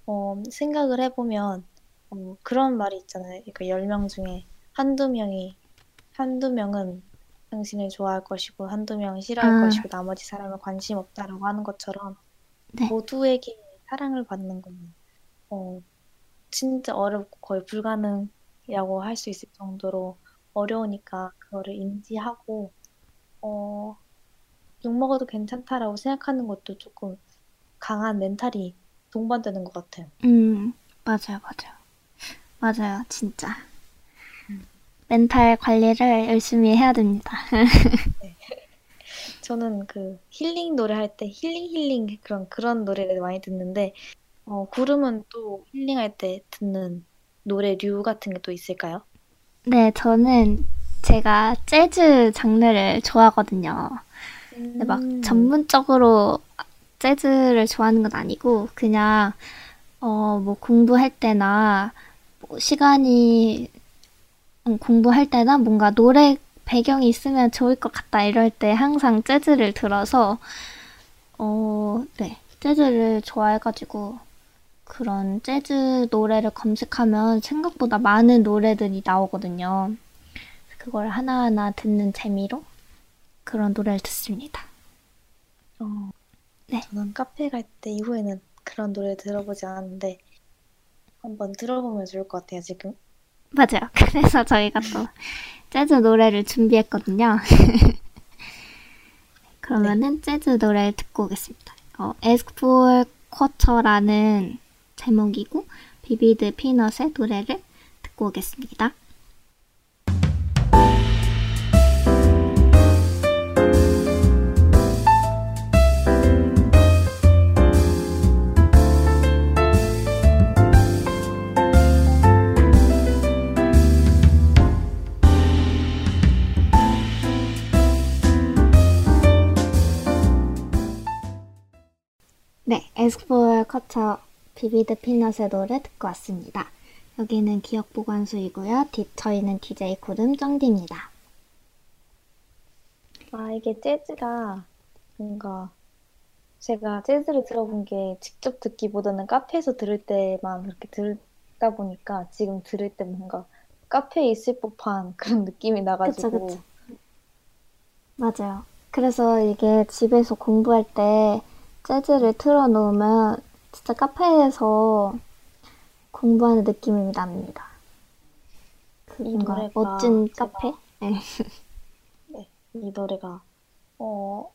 어, 생각을 해보면, 어, 그런 말이 있잖아요. 그러니까 10명 중에 한두 명이, 한두 명은 당신을 좋아할 것이고, 한두 명은 싫어할 아. 것이고, 나머지 사람은 관심 없다라고 하는 것처럼, 네. 모두에게 사랑을 받는 건, 어, 진짜 어렵고 거의 불가능이라고 할 수 있을 정도로 어려우니까 그거를 인지하고, 어, 욕먹어도 괜찮다라고 생각하는 것도 조금 강한 멘탈이 동반되는 것 같아요. 음, 맞아요, 맞아요. 맞아요, 진짜. 멘탈 관리를 열심히 해야 됩니다. <laughs> 저는 그 힐링 노래 할 때 힐링 힐링 그런 그런 노래를 많이 듣는데, 어, 구름은 또 힐링할 때 듣는 노래류 같은 게 또 있을까요? 네, 저는 제가 재즈 장르를 좋아하거든요. 근데 막 음. 전문적으로 재즈를 좋아하는 건 아니고 그냥 어 뭐 공부할 때나 뭐 시간이 음, 공부할 때나 뭔가 노래 배경이 있으면 좋을 것 같다 이럴 때 항상 재즈를 들어서 어, 네. 재즈를 좋아해가지고 그런 재즈 노래를 검색하면 생각보다 많은 노래들이 나오거든요. 그걸 하나하나 듣는 재미로 그런 노래를 듣습니다. 어, 네. 저는 카페 갈 때 이후에는 그런 노래 들어보지 않았는데 한번 들어보면 좋을 것 같아요, 지금. 맞아요. <laughs> 그래서 저희가 또 재즈 노래를 준비했거든요. <laughs> 그러면은 재즈 노래 듣고 오겠습니다. 어, Ask for Quarter라는 제목이고 비비드 피넛의 노래를 듣고 오겠습니다. 네, for Quarter 비비드 피넛의 노래 듣고 왔습니다. 여기는 기억 보관소이고요. 디- 저희는 DJ 구름 쩡디입니다. 아, 이게 재즈가 뭔가 제가 재즈를 들어본 게 직접 듣기보다는 카페에서 들을 때만 그렇게 듣다 보니까 지금 들을 때 뭔가 카페에 있을 법한 <laughs> 그런 느낌이 나가지고 그쵸. 맞아요. 그래서 이게 집에서 공부할 때 재즈를 틀어놓으면 진짜 카페에서 공부하는 느낌이 납니다. 그이 뭔가 노래가 멋진 카페? <laughs> 네. 이 노래가 어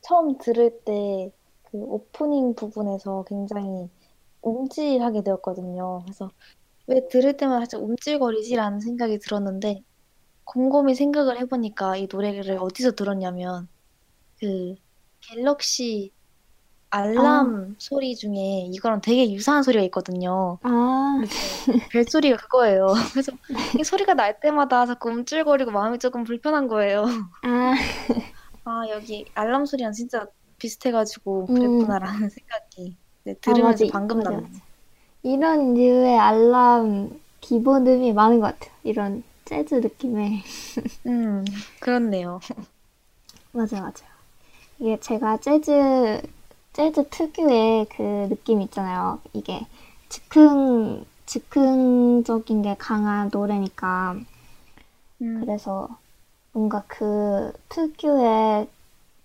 처음 들을 때 그 오프닝 부분에서 굉장히 움찔하게 되었거든요. 그래서 왜 들을 때마다 살짝 움찔거리지라는 생각이 들었는데 곰곰이 생각을 해보니까 이 노래를 어디서 들었냐면 그 갤럭시 알람 소리 중에 이거랑 되게 유사한 소리가 있거든요. 아, 벨소리가 그거예요. <laughs> 그래서 이 소리가 날 때마다 자꾸 움찔거리고 마음이 조금 불편한 거예요. 아, <laughs> 아, 여기 알람 소리랑 진짜 비슷해가지고 음. 그랬구나라는 생각이 네, 들으면서 맞아. 방금 맞아. 맞아. 이런 류의 알람 기본음이 많은 것 같아요. 이런 재즈 느낌의. 음, 그렇네요. <laughs> 맞아요, 맞아요. 이게 제가 재즈, 재즈 특유의 그 느낌 있잖아요. 이게 즉흥, 즉흥적인 게 강한 노래니까. 음, 그래서 뭔가 그 특유의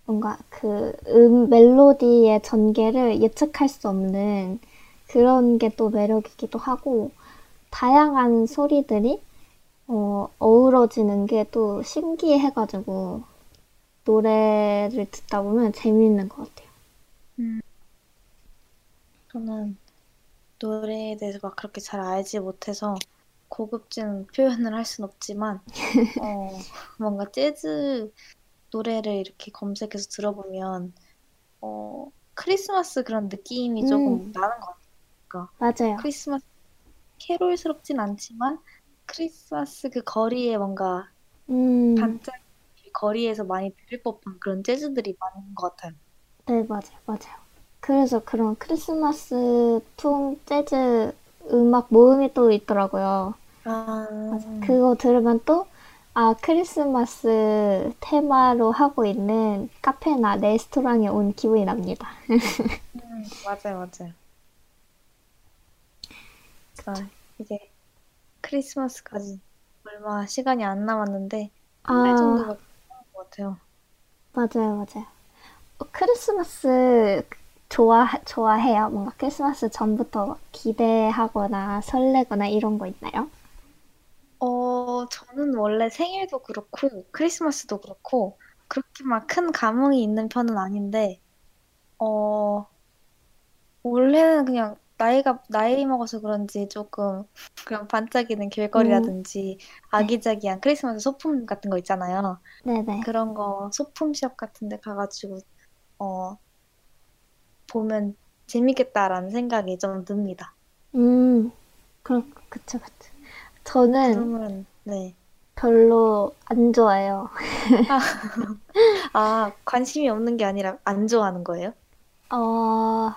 뭔가 그 음, 멜로디의 전개를 예측할 수 없는 그런 게 또 매력이기도 하고, 다양한 소리들이 어, 어우러지는 게 또 신기해가지고, 노래를 듣다 보면 재미있는 것 같아요. 저는 노래에 대해서 막 그렇게 잘 알지 못해서 고급진 표현을 할 순 없지만 <laughs> 어, 뭔가 재즈 노래를 이렇게 검색해서 들어보면 어, 크리스마스 그런 느낌이 조금 음. 나는 것 같아요. 맞아요. 크리스마스 캐롤스럽진 않지만 크리스마스 그 거리에 뭔가 음, 반짝 거리에서 많이 들을 법한 그런 재즈들이 많은 것 같아요. 네, 맞아요, 맞아요. 그래서 그런 크리스마스 풍 재즈 음악 모음이 또 있더라고요. 아, 맞아. 그거 들으면 또, 아, 크리스마스 테마로 하고 있는 카페나 레스토랑에 온 기분이 납니다. 음, 맞아요, 맞아요. 자, 이제 크리스마스까지 얼마 시간이 안 남았는데 한달 아, 남은 것 같아요. 맞아요, 맞아요. 어, 크리스마스 좋아, 좋아해요? 뭔가 크리스마스 전부터 막 기대하거나 설레거나 이런 거 있나요? 어, 저는 원래 생일도 그렇고 크리스마스도 그렇고 그렇게 막 큰 감흥이 있는 편은 아닌데 어, 원래는 그냥 나이가 나이 먹어서 그런지 조금 그냥 반짝이는 음, 길거리라든지 네. 아기자기한 크리스마스 소품 같은 거 있잖아요. 네네. 그런 거 소품샵 같은 데 가가지고 어, 보면 재밌겠다라는 생각이 좀 듭니다. 음, 그렇, 그쵸, 그쵸. 저는 그러면 네. 별로 안 좋아해요. <laughs> 아, 관심이 없는 게 아니라 안 좋아하는 거예요? 어,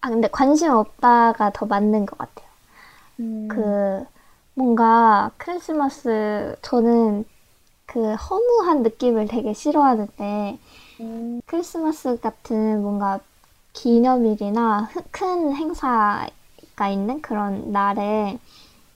아, 근데 관심 없다가 더 맞는 것 같아요. 음, 그, 뭔가 크리스마스, 저는 그 허무한 느낌을 되게 싫어하는데, 음, 크리스마스 같은 뭔가 기념일이나 흐- 큰 행사가 있는 그런 날에,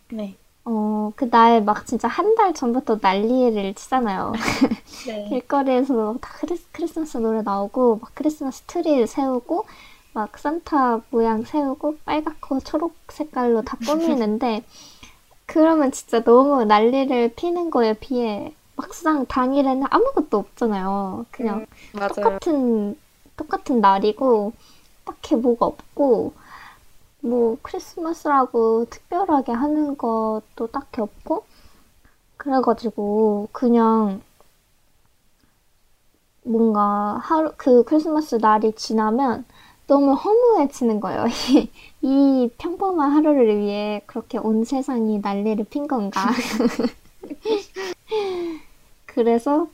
네. 어, 그날 막 진짜 한 달 전부터 난리를 치잖아요. <laughs> 네. 길거리에서 다 크리스, 크리스마스 노래 나오고, 막 크리스마스 트리 세우고, 막 산타 모양 세우고, 빨갛고 초록 색깔로 다 꾸미는데, <laughs> 그러면 진짜 너무 난리를 피는 거에 비해, 막상 당일에는 아무것도 없잖아요. 그냥 음. 똑같은, 똑같은 날이고, 딱히 뭐가 없고, 뭐, 크리스마스라고 특별하게 하는 것도 딱히 없고, 그래가지고, 그냥, 뭔가 하루, 그 크리스마스 날이 지나면 너무 허무해지는 거예요. <laughs> 이, 이 평범한 하루를 위해 그렇게 온 세상이 난리를 핀 건가. <laughs> 그래서,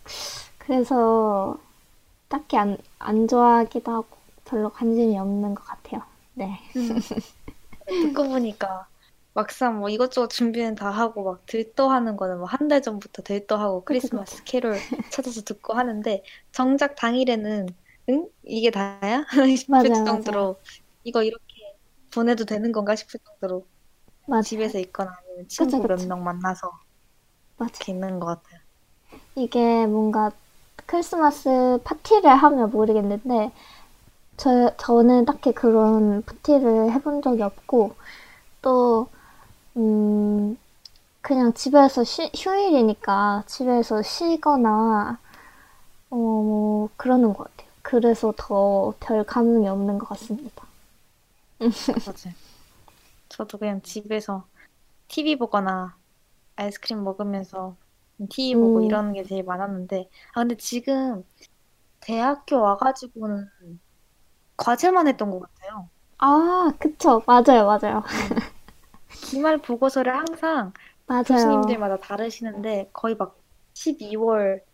그래서 딱히 안, 안 좋아하기도 하고 별로 관심이 없는 것 같아요. 네. 음, 듣고 보니까 막상 뭐 이것저것 준비는 다 하고 막 들떠하는 거는 뭐 한 달 전부터 들떠하고 크리스마스 캐롤 찾아서 듣고 하는데 정작 당일에는 응? 이게 다야? <laughs> 싶을 맞아요. 정도로 이거 이렇게 보내도 되는 건가 싶을 정도로 맞아요. 집에서 있거나 아니면 친구 몇. 명 만나서 맞아요. 이렇게 있는 것 같아요. 이게 뭔가 크리스마스 파티를 하면 모르겠는데, 저, 저는 딱히 그런 파티를 해본 적이 없고, 또, 음, 그냥 집에서 쉬, 휴일이니까 집에서 쉬거나, 어, 뭐, 그러는 것 같아요. 그래서 더 별 감흥이 없는 것 같습니다. 맞아요. 저도 그냥 집에서 TV 보거나 아이스크림 먹으면서 TV 보고 음, 이러는 게 제일 많았는데, 아, 근데 지금 대학교 와가지고는 과제만 했던 것 같아요. 아, 그쵸. 맞아요, 맞아요. 기말 보고서를 항상 맞아요. 교수님들마다 다르시는데, 거의 막 12월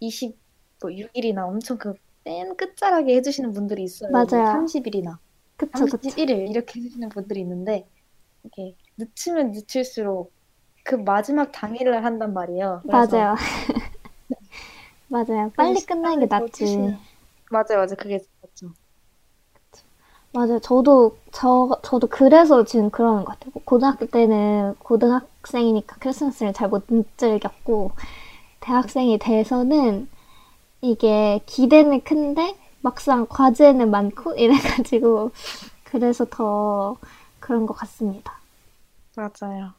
26일이나 엄청 그 맨 끝자락에 해주시는 분들이 있어요. 뭐 맞아요. 30일이나 그쵸, 그쵸. 31일 이렇게 해주시는 분들이 있는데, 이게 늦추면 늦출수록 그 마지막 당일날 한단 말이에요. 맞아요. <laughs> 맞아요. 빨리 끝나는 게 낫지. 맞아요, 맞아요. 그게 맞죠. 맞아요. 저도, 저, 저도 그래서 지금 그러는 것 같아요. 고등학교 때는 고등학생이니까 크리스마스를 잘 못 즐겼고, 대학생이 돼서는 이게 기대는 큰데, 막상 과제는 많고, 이래가지고, 그래서 더 그런 것 같습니다. 맞아요.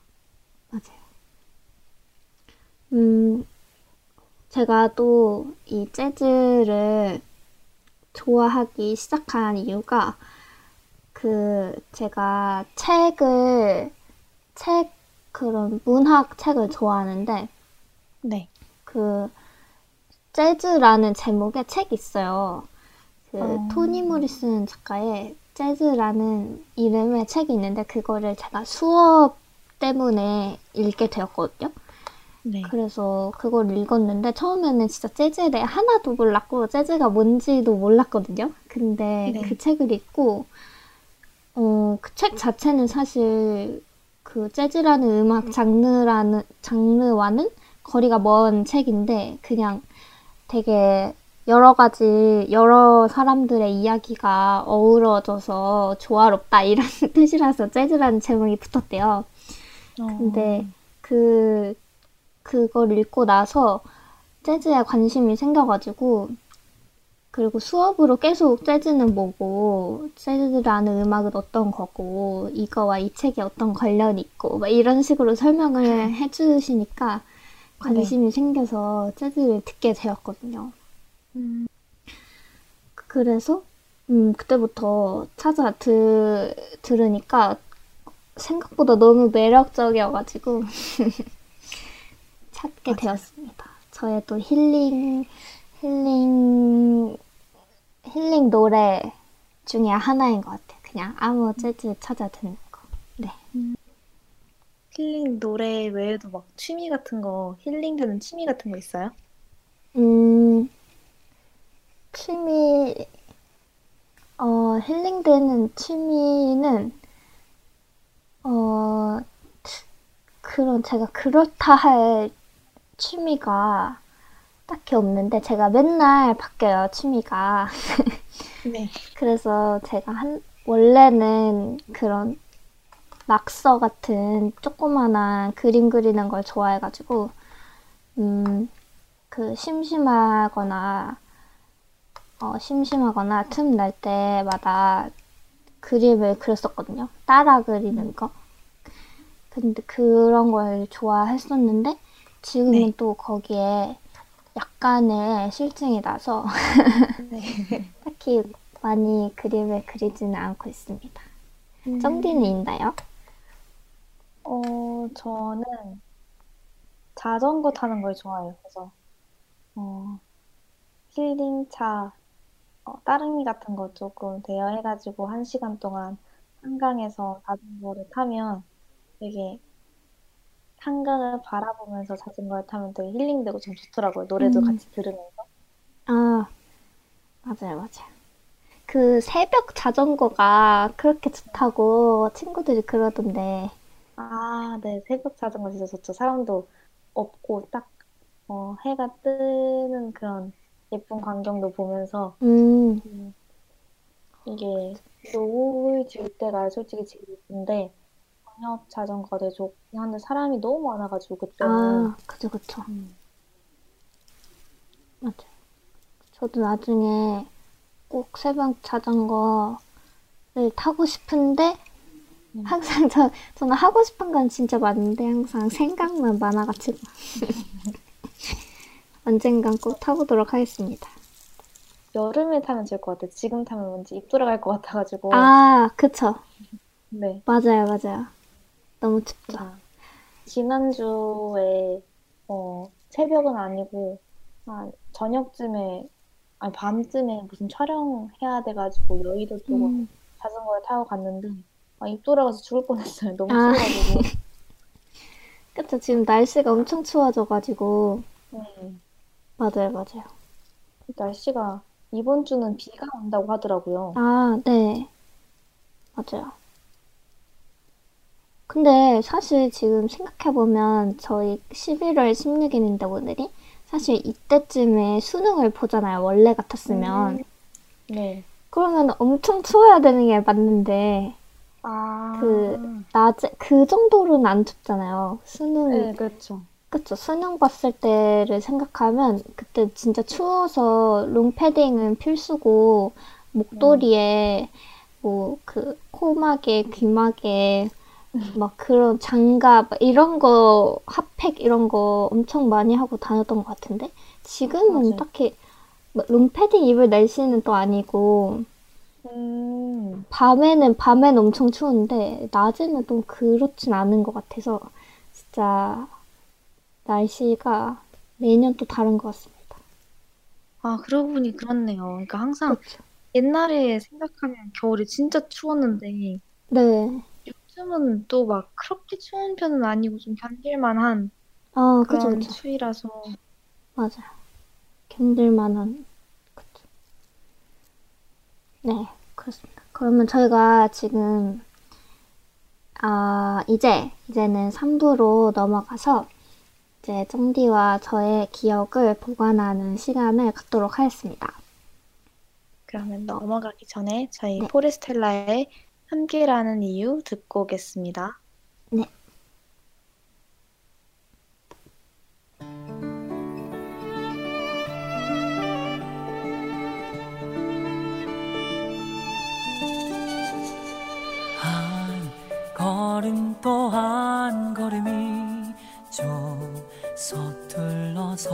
맞아요. 음, 제가 또 이 재즈를 좋아하기 시작한 이유가 그 제가 책을 책 그런 문학 책을 좋아하는데 네. 그 재즈라는 제목의 책이 있어요. 그 어. 토니 모리슨 작가의 재즈라는 이름의 책이 있는데 그거를 제가 수업 때문에 읽게 되었거든요. 네. 그래서 그걸 읽었는데 처음에는 진짜 재즈에 대해 하나도 몰랐고 재즈가 뭔지도 몰랐거든요. 근데 네. 그 책을 읽고 어, 그 책 자체는 사실 그 재즈라는 음악 장르라는 장르와는 거리가 먼 책인데 그냥 되게 여러 가지 여러 사람들의 이야기가 어우러져서 조화롭다 이런 <laughs> 뜻이라서 재즈라는 제목이 붙었대요. 근데 그 그걸 읽고 나서 재즈에 관심이 생겨가지고 그리고 수업으로 계속 재즈는 뭐고 재즈라는 음악은 어떤 거고 이거와 이 책이 어떤 관련이 있고 막 이런 식으로 설명을 <laughs> 해주시니까 관심이 생겨서 재즈를 듣게 되었거든요. 음, 그래서 음, 그때부터 찾아 드, 들으니까 생각보다 너무 매력적이어가지고 <laughs> 찾게 맞아요. 되었습니다. 저의 또 힐링, 힐링, 힐링 노래 중에 하나인 것 같아요. 그냥 아무 재즈 찾아 듣는 거. 네. 힐링 노래 외에도 막 취미 같은 거, 힐링되는 취미 같은 거 있어요? 음, 취미, 어, 힐링되는 취미는, 어, 그런, 제가 그렇다 할 취미가 딱히 없는데, 제가 맨날 바뀌어요, 취미가. 네. <laughs> 그래서 제가 한, 원래는 그런 낙서 같은 조그만한 그림 그리는 걸 좋아해가지고, 음, 그 심심하거나, 어, 심심하거나 틈 날 때마다 그림을 그렸었거든요. 따라 그리는 거. 근데 그런 걸 좋아했었는데, 지금은 네. 또 거기에 약간의 실증이 나서 <laughs> 네. 딱히 많이 그림을 그리지는 않고 있습니다. 쩡디는 있나요? 어, 저는 자전거 타는 걸 좋아해요. 그래서, 어, 힐링차, 어, 따릉이 같은 거 조금 대여해가지고 한 시간 동안 한강에서 자전거를 타면 되게 한강을 바라보면서 자전거를 타면 되게 힐링되고 좀 좋더라고요. 노래도 음. 같이 들으면서. 아, 맞아요, 맞아요. 그 새벽 자전거가 그렇게 좋다고 친구들이 그러던데, 아, 네. 새벽 자전거 진짜 좋죠. 사람도 없고 딱, 어, 해가 뜨는 그런 예쁜 광경도 보면서 음, 음, 이게 노을 질 때가 솔직히 제일 예쁜데 저녁 자전거 되게 좋긴 한데 사람이 너무 많아가지고 그때는 아, 그죠, 그죠. 음, 맞아요. 저도 나중에 꼭 새벽 자전거를 타고 싶은데, 음. 항상 저, 저는 하고 싶은 건 진짜 많은데, 항상 생각만 많아가지고. <laughs> 언젠간 꼭 타보도록 하겠습니다. 여름에 타면 좋을 것 같아요. 지금 타면 왠지 입 돌아갈 것 같아가지고 아, 그쵸. 네. 맞아요, 맞아요. 너무 춥죠. 아, 지난주에 어, 새벽은 아니고 한 저녁쯤에 아니 밤쯤에 무슨 촬영해야 돼가지고 여의도 쪽으로 음. 자전거를 타고 갔는데 아, 입 돌아가서 죽을 뻔했어요. 너무 아. 추워가지고. <laughs> 그쵸, 지금 날씨가 엄청 추워져가지고. 네. 맞아요, 맞아요. 날씨가 이번 주는 비가 온다고 하더라고요. 아, 네. 맞아요. 근데 사실 지금 생각해보면 저희 11월 16일인데 오늘이 사실 이때쯤에 수능을 보잖아요. 원래 같았으면. 음. 네. 그러면 엄청 추워야 되는 게 맞는데, 아, 그, 낮에, 그 정도로는 안 춥잖아요. 수능, 네, 그렇죠. 그쵸. 수능 봤을 때를 생각하면 그때 진짜 추워서 롱패딩은 필수고 목도리에 뭐 그 코막에 귀막에 막 그런 장갑 이런 거 핫팩 이런 거 엄청 많이 하고 다녔던 것 같은데 지금은 맞아요. 딱히 뭐 롱패딩 입을 날씨는 또 아니고 음, 밤에는 밤에는 엄청 추운데 낮에는 또 그렇진 않은 것 같아서 진짜 날씨가 매년 또 다른 것 같습니다. 아, 그러고 보니 그렇네요. 그러니까 항상 그렇죠. 옛날에 생각하면 겨울이 진짜 추웠는데 네. 요즘은 또 막 그렇게 추운 편은 아니고 좀 견딜만한 아, 그런 그죠. 추위라서 맞아요. 견딜 만한, 그쵸. 네, 그렇습니다. 그러면 저희가 지금, 아, 이제, 이제는 3부로 넘어가서, 이제 정디와 저의 기억을 보관하는 시간을 갖도록 하겠습니다. 그러면 넘어가기 전에 저희 네. 포레스텔라의 함께라는 이유 듣고 오겠습니다. 네. 걸음 또 한 걸음이 좀 서툴러서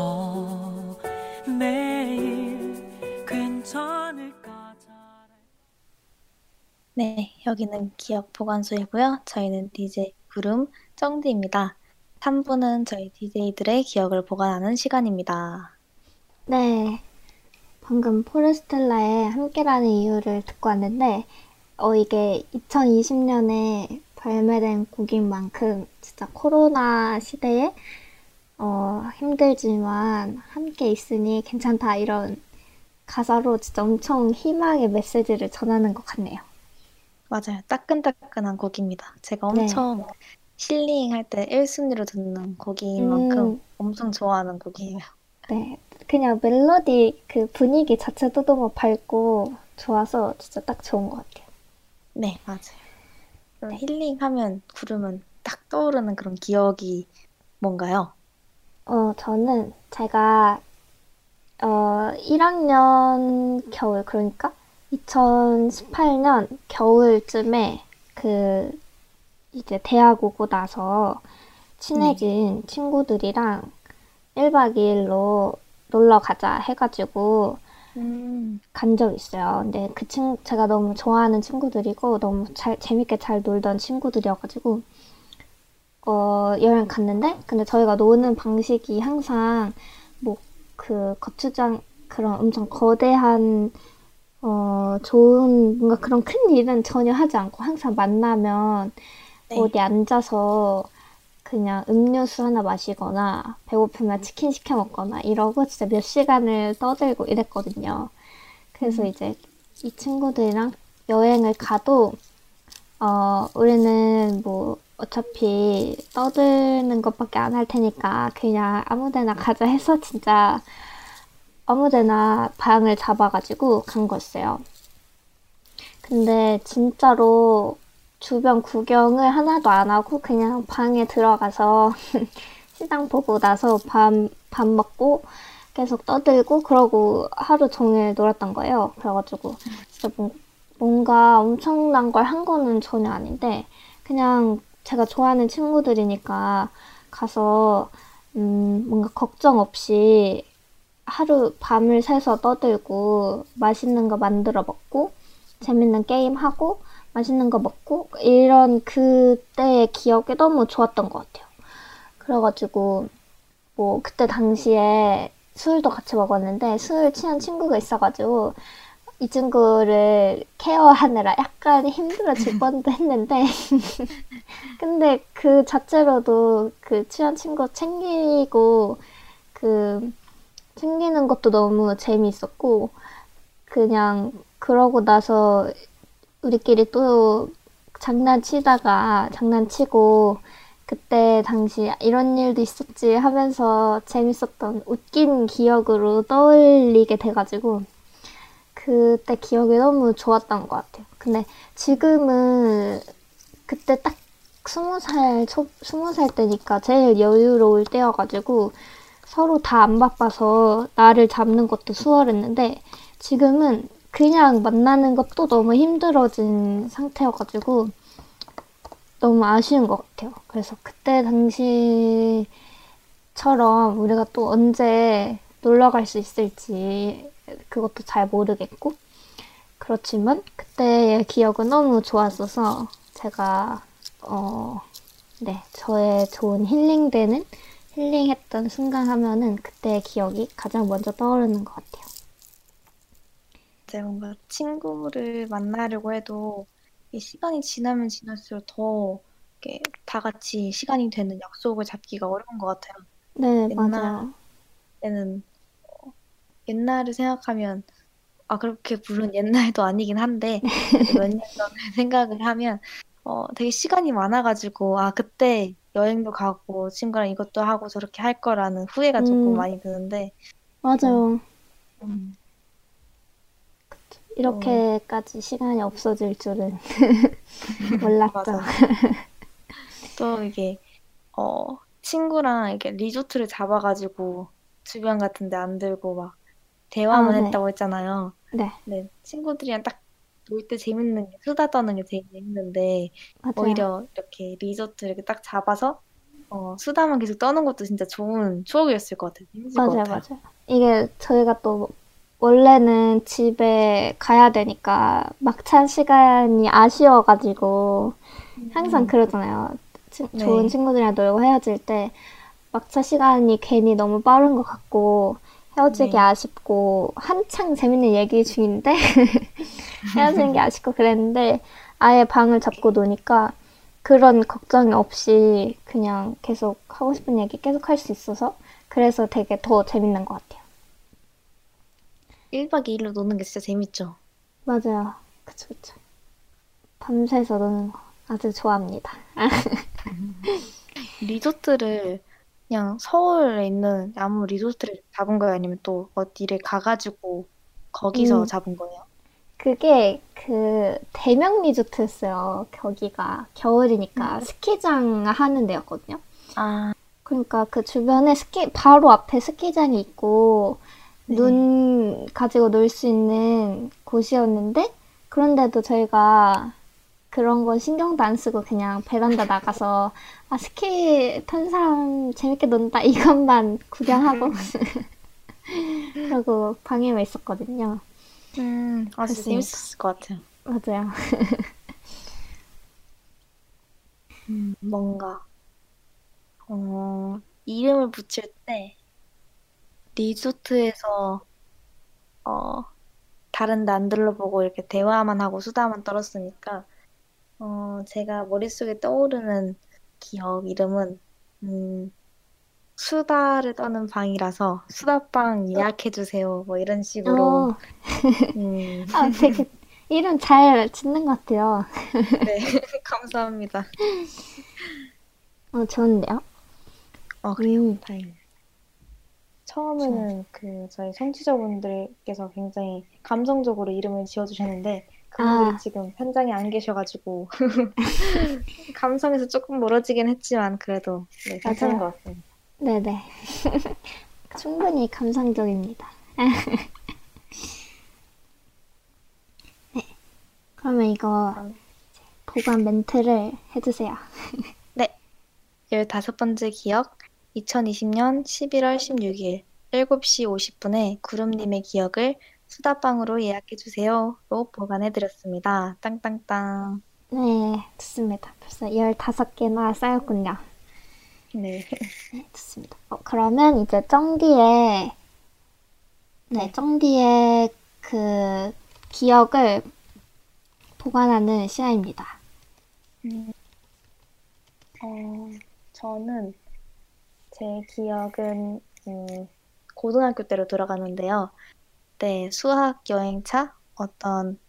매일 괜찮을까 잘 네, 여기는 기억 보관소이고요. 저희는 DJ 구름 정디입니다. 3부는 저희 DJ들의 기억을 보관하는 시간입니다. 네. 방금 포레스텔라의 함께라는 이유를 듣고 왔는데, 어, 이게 2020년에 발매된 곡인 만큼 진짜 코로나 시대에 어, 힘들지만 함께 있으니 괜찮다 이런 가사로 진짜 엄청 희망의 메시지를 전하는 것 같네요. 맞아요. 따끈따끈한 곡입니다. 제가 네. 엄청 힐링할 때 1순위로 듣는 곡인 만큼 음, 엄청 좋아하는 곡이에요. 네. 그냥 멜로디 그 분위기 자체도 너무 밝고 좋아서 진짜 딱 좋은 것 같아요. 네, 맞아요. 그럼 힐링하면 구름은 딱 떠오르는 그런 기억이 뭔가요? 어, 저는 제가 어, 1학년 겨울, 그러니까 2018년 겨울쯤에 그 이제 대학 오고 나서 네. 친해진 친구들이랑 1박 2일로 놀러 가자 해가지고 음, 간 적 있어요. 근데 그 친, 제가 너무 좋아하는 친구들이고 너무 잘, 재밌게 잘 놀던 친구들이어가지고 어, 여행 갔는데, 근데 저희가 노는 방식이 항상, 뭐, 그, 거추장, 그런 엄청 거대한, 어, 좋은, 뭔가 그런 큰 일은 전혀 하지 않고, 항상 만나면, 네. 어디 앉아서, 그냥 음료수 하나 마시거나, 배고프면 치킨 시켜 먹거나, 이러고 진짜 몇 시간을 떠들고 이랬거든요. 그래서 이제, 이 친구들이랑 여행을 가도, 어, 우리는 뭐, 어차피 떠드는 것밖에 안 할 테니까 그냥 아무 데나 가자 해서 진짜 아무 데나 방을 잡아가지고 간 거였어요. 근데 진짜로 주변 구경을 하나도 안 하고 그냥 방에 들어가서 <laughs> 시장 보고 나서 밥, 밥 먹고 계속 떠들고 그러고 하루 종일 놀았던 거예요. 그래가지고 진짜 뭐, 뭔가 엄청난 걸 한 거는 전혀 아닌데 그냥 제가 좋아하는 친구들이니까 가서 음, 뭔가 걱정 없이 하루 밤을 새서 떠들고 맛있는 거 만들어 먹고 재밌는 게임 하고 맛있는 거 먹고 이런 그때의 기억이 너무 좋았던 것 같아요. 그래가지고 뭐 그때 당시에 술도 같이 먹었는데 술 취한 친구가 있어가지고 이 친구를 케어하느라 약간 힘들어 질 <laughs> 뻔도 했는데 <laughs> 근데 그 자체로도 그 취한 친구 챙기고 그 챙기는 것도 너무 재미있었고 그냥 그러고 나서 우리끼리 또 장난치다가 장난치고 그때 당시 이런 일도 있었지 하면서 재밌었던 웃긴 기억으로 떠올리게 돼가지고 그때 기억이 너무 좋았던 것 같아요. 근데 지금은 그때 딱 스무 살, 초, 스무 살 때니까 제일 여유로울 때여가지고 서로 다 안 바빠서 나를 잡는 것도 수월했는데 지금은 그냥 만나는 것도 너무 힘들어진 상태여가지고 너무 아쉬운 것 같아요. 그래서 그때 당시처럼 우리가 또 언제 놀러 갈 수 있을지 그것도 잘 모르겠고 그렇지만 그때의 기억은 너무 좋았어서 제가 어 네, 저의 좋은 힐링되는, 힐링했던 순간 하면은 그때의 기억이 가장 먼저 떠오르는 것 같아요. 이제 뭔가 친구를 만나려고 해도 이 시간이 지나면 지날수록 더 이렇게 다 같이 시간이 되는 약속을 잡기가 어려운 것 같아요. 네, 옛날- 맞아요. 때는 어, 옛날을 생각하면 아 그렇게 물론 옛날도 아니긴 한데 <laughs> 몇 년 전을 생각을 하면 어 되게 시간이 많아가지고 아 그때 여행도 가고 친구랑 이것도 하고 저렇게 할 거라는 후회가 조금 음. 많이 드는데 맞아요. 음, 이렇게까지 시간이 없어질 줄은 <laughs> 몰랐죠. <laughs> 또 이게 어 친구랑 이렇게 리조트를 잡아가지고 주변 같은 데 안 들고 막 대화만 아, 네. 했다고 했잖아요. 네, 네, 친구들이랑 딱 놀 때 재밌는 게 수다 떠는 게 제일 재밌는데 맞아요. 오히려 이렇게 리조트 이렇게 딱 잡아서 어, 수다만 계속 떠는 것도 진짜 좋은 추억이었을 것 같아요. 재밌을 것 맞아요, 같아요. 맞아요. 이게 저희가 또 원래는 집에 가야 되니까 막차 시간이 아쉬워가지고 항상 그러잖아요. 치- 네. 좋은 친구들이랑 놀고 헤어질 때 막차 시간이 괜히 너무 빠른 것 같고 헤어지기 네. 아쉽고 한창 재밌는 얘기 중인데 <laughs> 헤어지는 게 아쉽고 그랬는데 아예 방을 잡고 노니까 그런 걱정이 없이 그냥 계속 하고 싶은 얘기 계속 할 수 있어서 그래서 되게 더 재밌는 것 같아요. 1박 2일로 노는 게 진짜 재밌죠. 맞아요. 그쵸, 그쵸. 밤새서 노는 거 아주 좋아합니다. <laughs> 리조트를 그냥 서울에 있는 아무 리조트를 잡은 거예요? 아니면 또 어디를 가가지고 거기서 음. 잡은 거예요? 그게 그 대명 리조트였어요. 거기가 겨울이니까 스키장 하는 데였거든요. 아, 그러니까 그 주변에 스키 바로 앞에 스키장이 있고 네. 눈 가지고 놀 수 있는 곳이었는데 그런데도 저희가 그런 건 신경도 안 쓰고 그냥 베란다 나가서 아 스키 탄 사람 재밌게 논다 <laughs> 이것만 구경하고 <laughs> 그러고 방에만 있었거든요. 음, 아, 진짜. 재밌었을 것 같아요. 맞아요. <laughs> 음, 뭔가, 어, 이름을 붙일 때, 리조트에서, 어, 다른 데 안 둘러보고 이렇게 대화만 하고 수다만 떨었으니까, 어, 제가 머릿속에 떠오르는 기억 이름은, 음, 수다를 떠는 방이라서, 수다방 예약해 주세요. 뭐 이런 식으로, 어, 음, 아, 되게 이름 잘 짓는 것 같아요. 네, <laughs> <laughs> 감사합니다. 어, 좋은데요? 어, 그래요. 음, 다행이네요. 처음에는 그 저희 청취자분들께서 굉장히 감성적으로 이름을 지어주셨는데 그분들이 아. 지금 현장에 안 계셔가지고 <laughs> 감성에서 조금 멀어지긴 했지만 그래도 네, 괜찮은 맞아요. 것 같습니다. 네네. <laughs> 충분히 감상적입니다. <laughs> 네. 그러면 이거. 보관 멘트를 해주세요. 네, 15번째 기억 2020년 11월 16일 7시 50분에 구름님의 기억을 수다방으로 예약해주세요로 보관해드렸습니다. 땅땅땅. 네, 좋습니다. 벌써 15개나 쌓였군요. 네. 네, 좋습니다. 어, 그러면 이제 정디의, 네, 정디의 그 기억을 보관하는 시간입니다. 어, 저는 제 기억은 음, 고등학교 때로 돌아가는데요. 그때 수학 여행차 어떤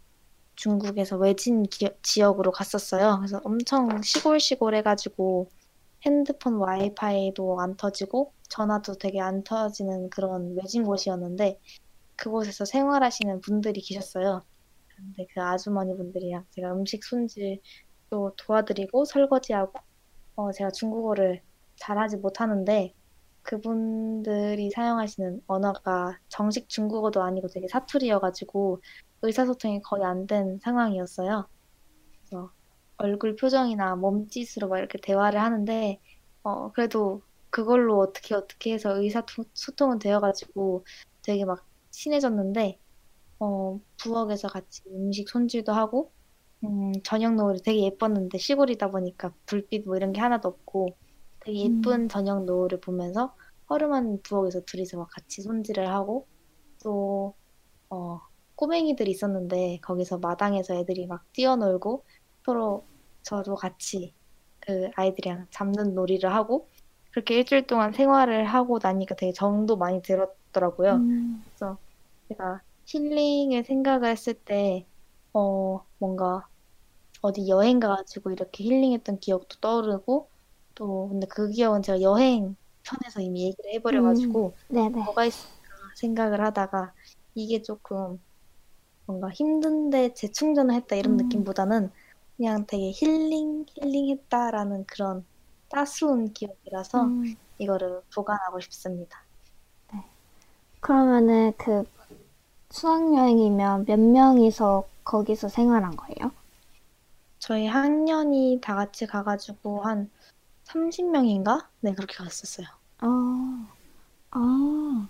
중국에서 외진 기- 지역으로 갔었어요. 그래서 엄청 시골시골 해가지고 핸드폰 와이파이도 안 터지고 전화도 되게 안 터지는 그런 외진 곳이었는데 그곳에서 생활하시는 분들이 계셨어요. 근데 그 아주머니 분들이랑 제가 음식 손질 도 도와드리고 설거지하고 어, 제가 중국어를 잘하지 못하는데 그분들이 사용하시는 언어가 정식 중국어도 아니고 되게 사투리여가지고 의사소통이 거의 안 된 상황이었어요. 그래서 얼굴 표정이나 몸짓으로 막 이렇게 대화를 하는데 어, 그래도 그걸로 어떻게 어떻게 해서 의사소통은 되어가지고 되게 막 친해졌는데 어, 부엌에서 같이 음식 손질도 하고 음, 저녁 노을이 되게 예뻤는데 시골이다 보니까 불빛 뭐 이런 게 하나도 없고 되게 예쁜 저녁 노을을 보면서 허름한 부엌에서 둘이서 막 같이 손질을 하고 또 어, 꼬맹이들이 있었는데 거기서 마당에서 애들이 막 뛰어놀고 서로 저도 같이 그 아이들이랑 잡는 놀이를 하고 그렇게 일주일 동안 생활을 하고 나니까 되게 정도 많이 들었더라고요. 음, 그래서 제가 힐링을 생각을 했을 때, 어, 뭔가 어디 여행 가가지고 이렇게 힐링했던 기억도 떠오르고, 또, 근데 그 기억은 제가 여행 편에서 이미 얘기를 해버려가지고, 네네. 뭐가 있을까 생각을 하다가, 이게 조금 뭔가 힘든데 재충전을 했다 이런 음. 느낌보다는 그냥 되게 힐링, 힐링했다라는 그런 따스운 기억이라서 음, 이거를 보관하고 싶습니다. 그러면은 그 수학여행이면 몇 명이서 거기서 생활한 거예요? 저희 학년이 다 같이 가가지고 한 30명인가? 네, 그렇게 갔었어요. 아, 아.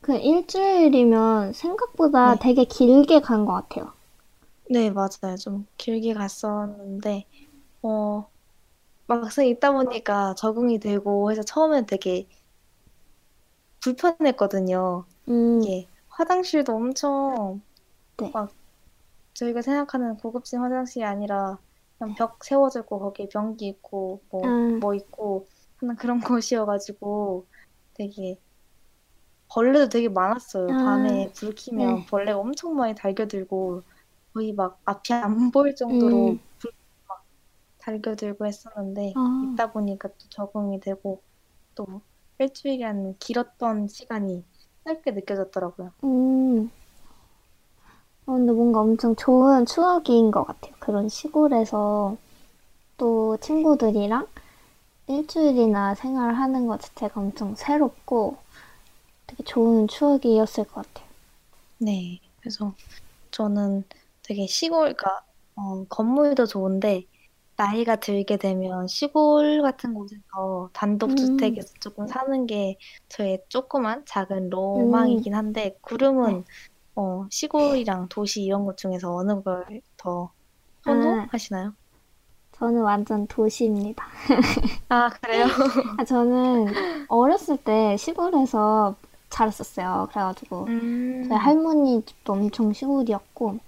그 일주일이면 생각보다 네. 되게 길게 간 것 같아요. 네, 맞아요. 좀 길게 갔었는데, 어, 막상 있다 보니까 적응이 되고 해서 처음엔 되게 불편했거든요. 음, 이게 화장실도 엄청 네. 막 저희가 생각하는 고급진 화장실이 아니라 그냥 벽 세워져 있고 거기에 변기 있고 뭐, 음. 뭐 있고 하는 그런 <laughs> 곳이어가지고 되게 벌레도 되게 많았어요. 아, 밤에 불 켜면 네. 벌레가 엄청 많이 달겨들고 거의 막 앞이 안 보일 정도로 음, 불막 달겨들고 했었는데 아, 있다 보니까 또 적응이 되고 또 일주일이라는 길었던 시간이 짧게 느껴졌더라고요. 음. 어, 근데 뭔가 엄청 좋은 추억인 것 같아요. 그런 시골에서 또 친구들이랑 일주일이나 생활하는 것 자체가 엄청 새롭고 되게 좋은 추억이었을 것 같아요. 네, 그래서 저는 되게 시골, 그러니까 어, 건물도 좋은데 나이가 들게 되면 시골 같은 곳에서 음, 단독주택에서 조금 사는 게 저의 조그만 작은 음, 로망이긴 한데 네. 구름은 어, 시골이랑 도시 이런 것 중에서 어느 걸더 아, 선호하시나요? 저는 완전 도시입니다. <laughs> 아, 그래요? 아, 저는 어렸을 때 시골에서 자랐었어요. 그래가지고 저희 음, 할머니 집도 엄청 시골이었고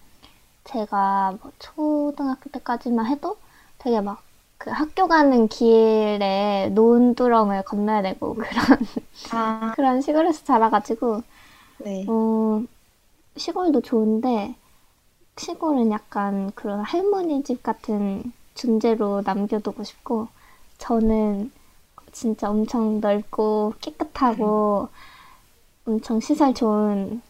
제가 뭐 초등학교 때까지만 해도 되게 막 그 학교 가는 길에 논두렁을 건너야 되고 <laughs> 그런 아, 그런 시골에서 자라가지고 네. 어 시골도 좋은데 시골은 약간 그런 할머니 집 같은 존재로 남겨두고 싶고 저는 진짜 엄청 넓고 깨끗하고 엄청 시설 좋은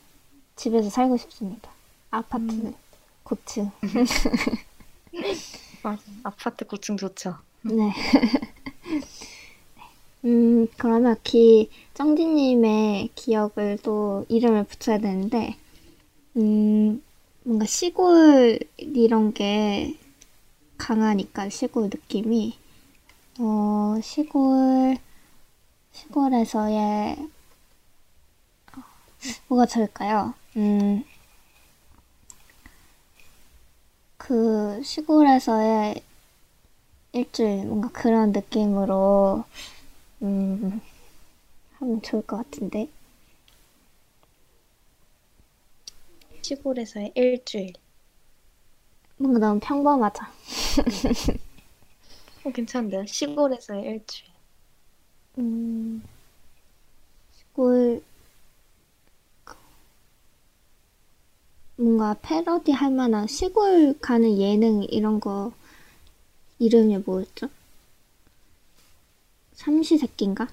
집에서 살고 싶습니다. 아파트 음, 고층. <laughs> 맞아. 아파트 고층 좋죠. 네. <laughs> 음, 그러면 기, 정디님의 기억을 또 이름을 붙여야 되는데, 음, 뭔가 시골 이런 게 강하니까 시골 느낌이, 어, 시골, 시골에서의, 뭐가 좋을까요? 음, 그 시골에서의 일주일 뭔가 그런 느낌으로 음, 하면 좋을 것 같은데. 시골에서의 일주일. 뭔가 너무 평범하자. 어, 괜찮은데요? 시골에서의 일주일. 음, 시골 뭔가 패러디 할 만한 시골 가는 예능 이런 거 이름이 뭐였죠? 삼시세끼인가?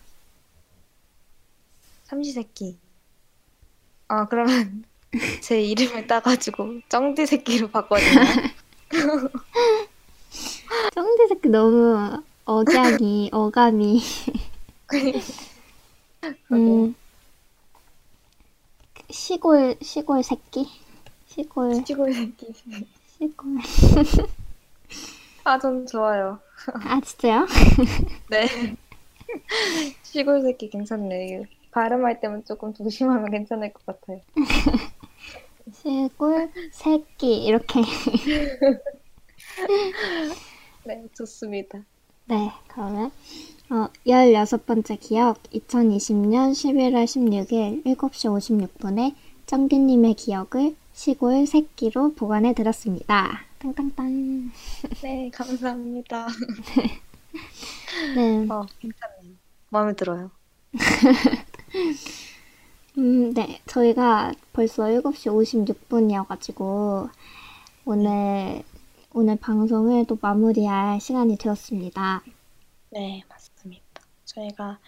삼시세끼. 아, 그러면 제 이름을 따가지고 쩡디 새끼로 바꿔주나요? 쩡디 새끼 너무 억양이 어감이. <laughs> 음 시골 시골 새끼 시골 시골 새끼. 시골 아, 전 좋아요. 아 진짜요? <laughs> 네. 시골 새끼 괜찮네. 이거 발음할 때만 조금 조심하면 괜찮을 것 같아요. <laughs> 시골, 새끼, 이렇게. <laughs> 네, 좋습니다. 네, 그러면, 어, 16번째 기억, 2020년 11월 16일 7시 56분에 정규님의 기억을 시골 새끼로 보관해 드렸습니다. 땅땅땅. 네, 감사합니다. <laughs> 네. 어, 괜찮네요. 마음에 들어요. <laughs> 음, 네. 저희가 벌써 7시 56분이어가지고, 오늘, 오늘 방송을 또 마무리할 시간이 되었습니다. 네, 맞습니다. 저희가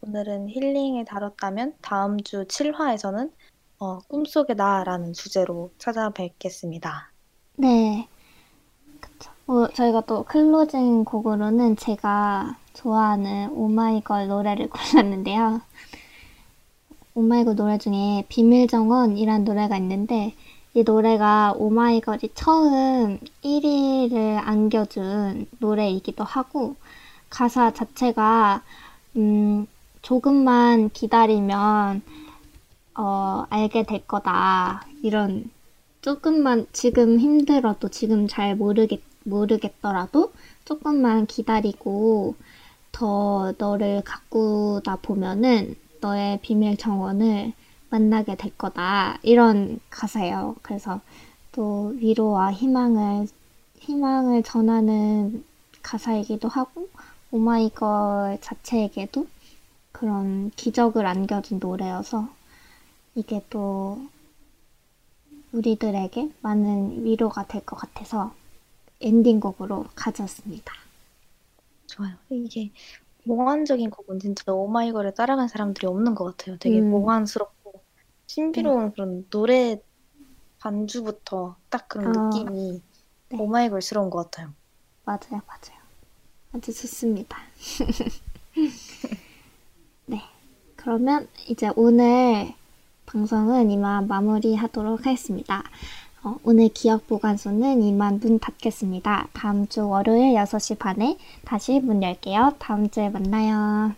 오늘은 힐링을 다뤘다면 다음 주 7화에서는 어, 꿈속의 나라는 주제로 찾아뵙겠습니다. 네. 그쵸. 어, 저희가 또 클로징 곡으로는 제가 좋아하는 오마이걸 노래를 골랐는데요. 오마이걸 노래 중에 비밀정원이란 노래가 있는데 이 노래가 오마이걸이 처음 1위를 안겨준 노래이기도 하고 가사 자체가 음, 조금만 기다리면 어, 알게 될 거다. 이런 조금만 지금 힘들어도 지금 잘 모르겠 모르겠더라도 조금만 기다리고 더 너를 가꾸다 보면은 너의 비밀 정원을 만나게 될 거다. 이런 가사예요. 그래서 또 위로와 희망을 희망을 전하는 가사이기도 하고 오마이걸 자체에게도 그런 기적을 안겨준 노래여서 이게 또 우리들에게 많은 위로가 될 것 같아서 엔딩곡으로 가져왔습니다. 좋아요. 이게 몽환적인 곡은 진짜 오마이걸을 따라간 사람들이 없는 것 같아요. 되게 음. 몽환스럽고 신비로운 그런 노래 반주부터 딱 그런 아, 느낌이 네. 오마이걸스러운 것 같아요. 맞아요, 맞아요. 아주 좋습니다. <laughs> 네. 그러면 이제 오늘 방송은 이만 마무리하도록 하겠습니다. 어, 오늘 기억 보관소는 이만 문 닫겠습니다. 다음 주 월요일 6시 반에 다시 문 열게요. 다음 주에 만나요.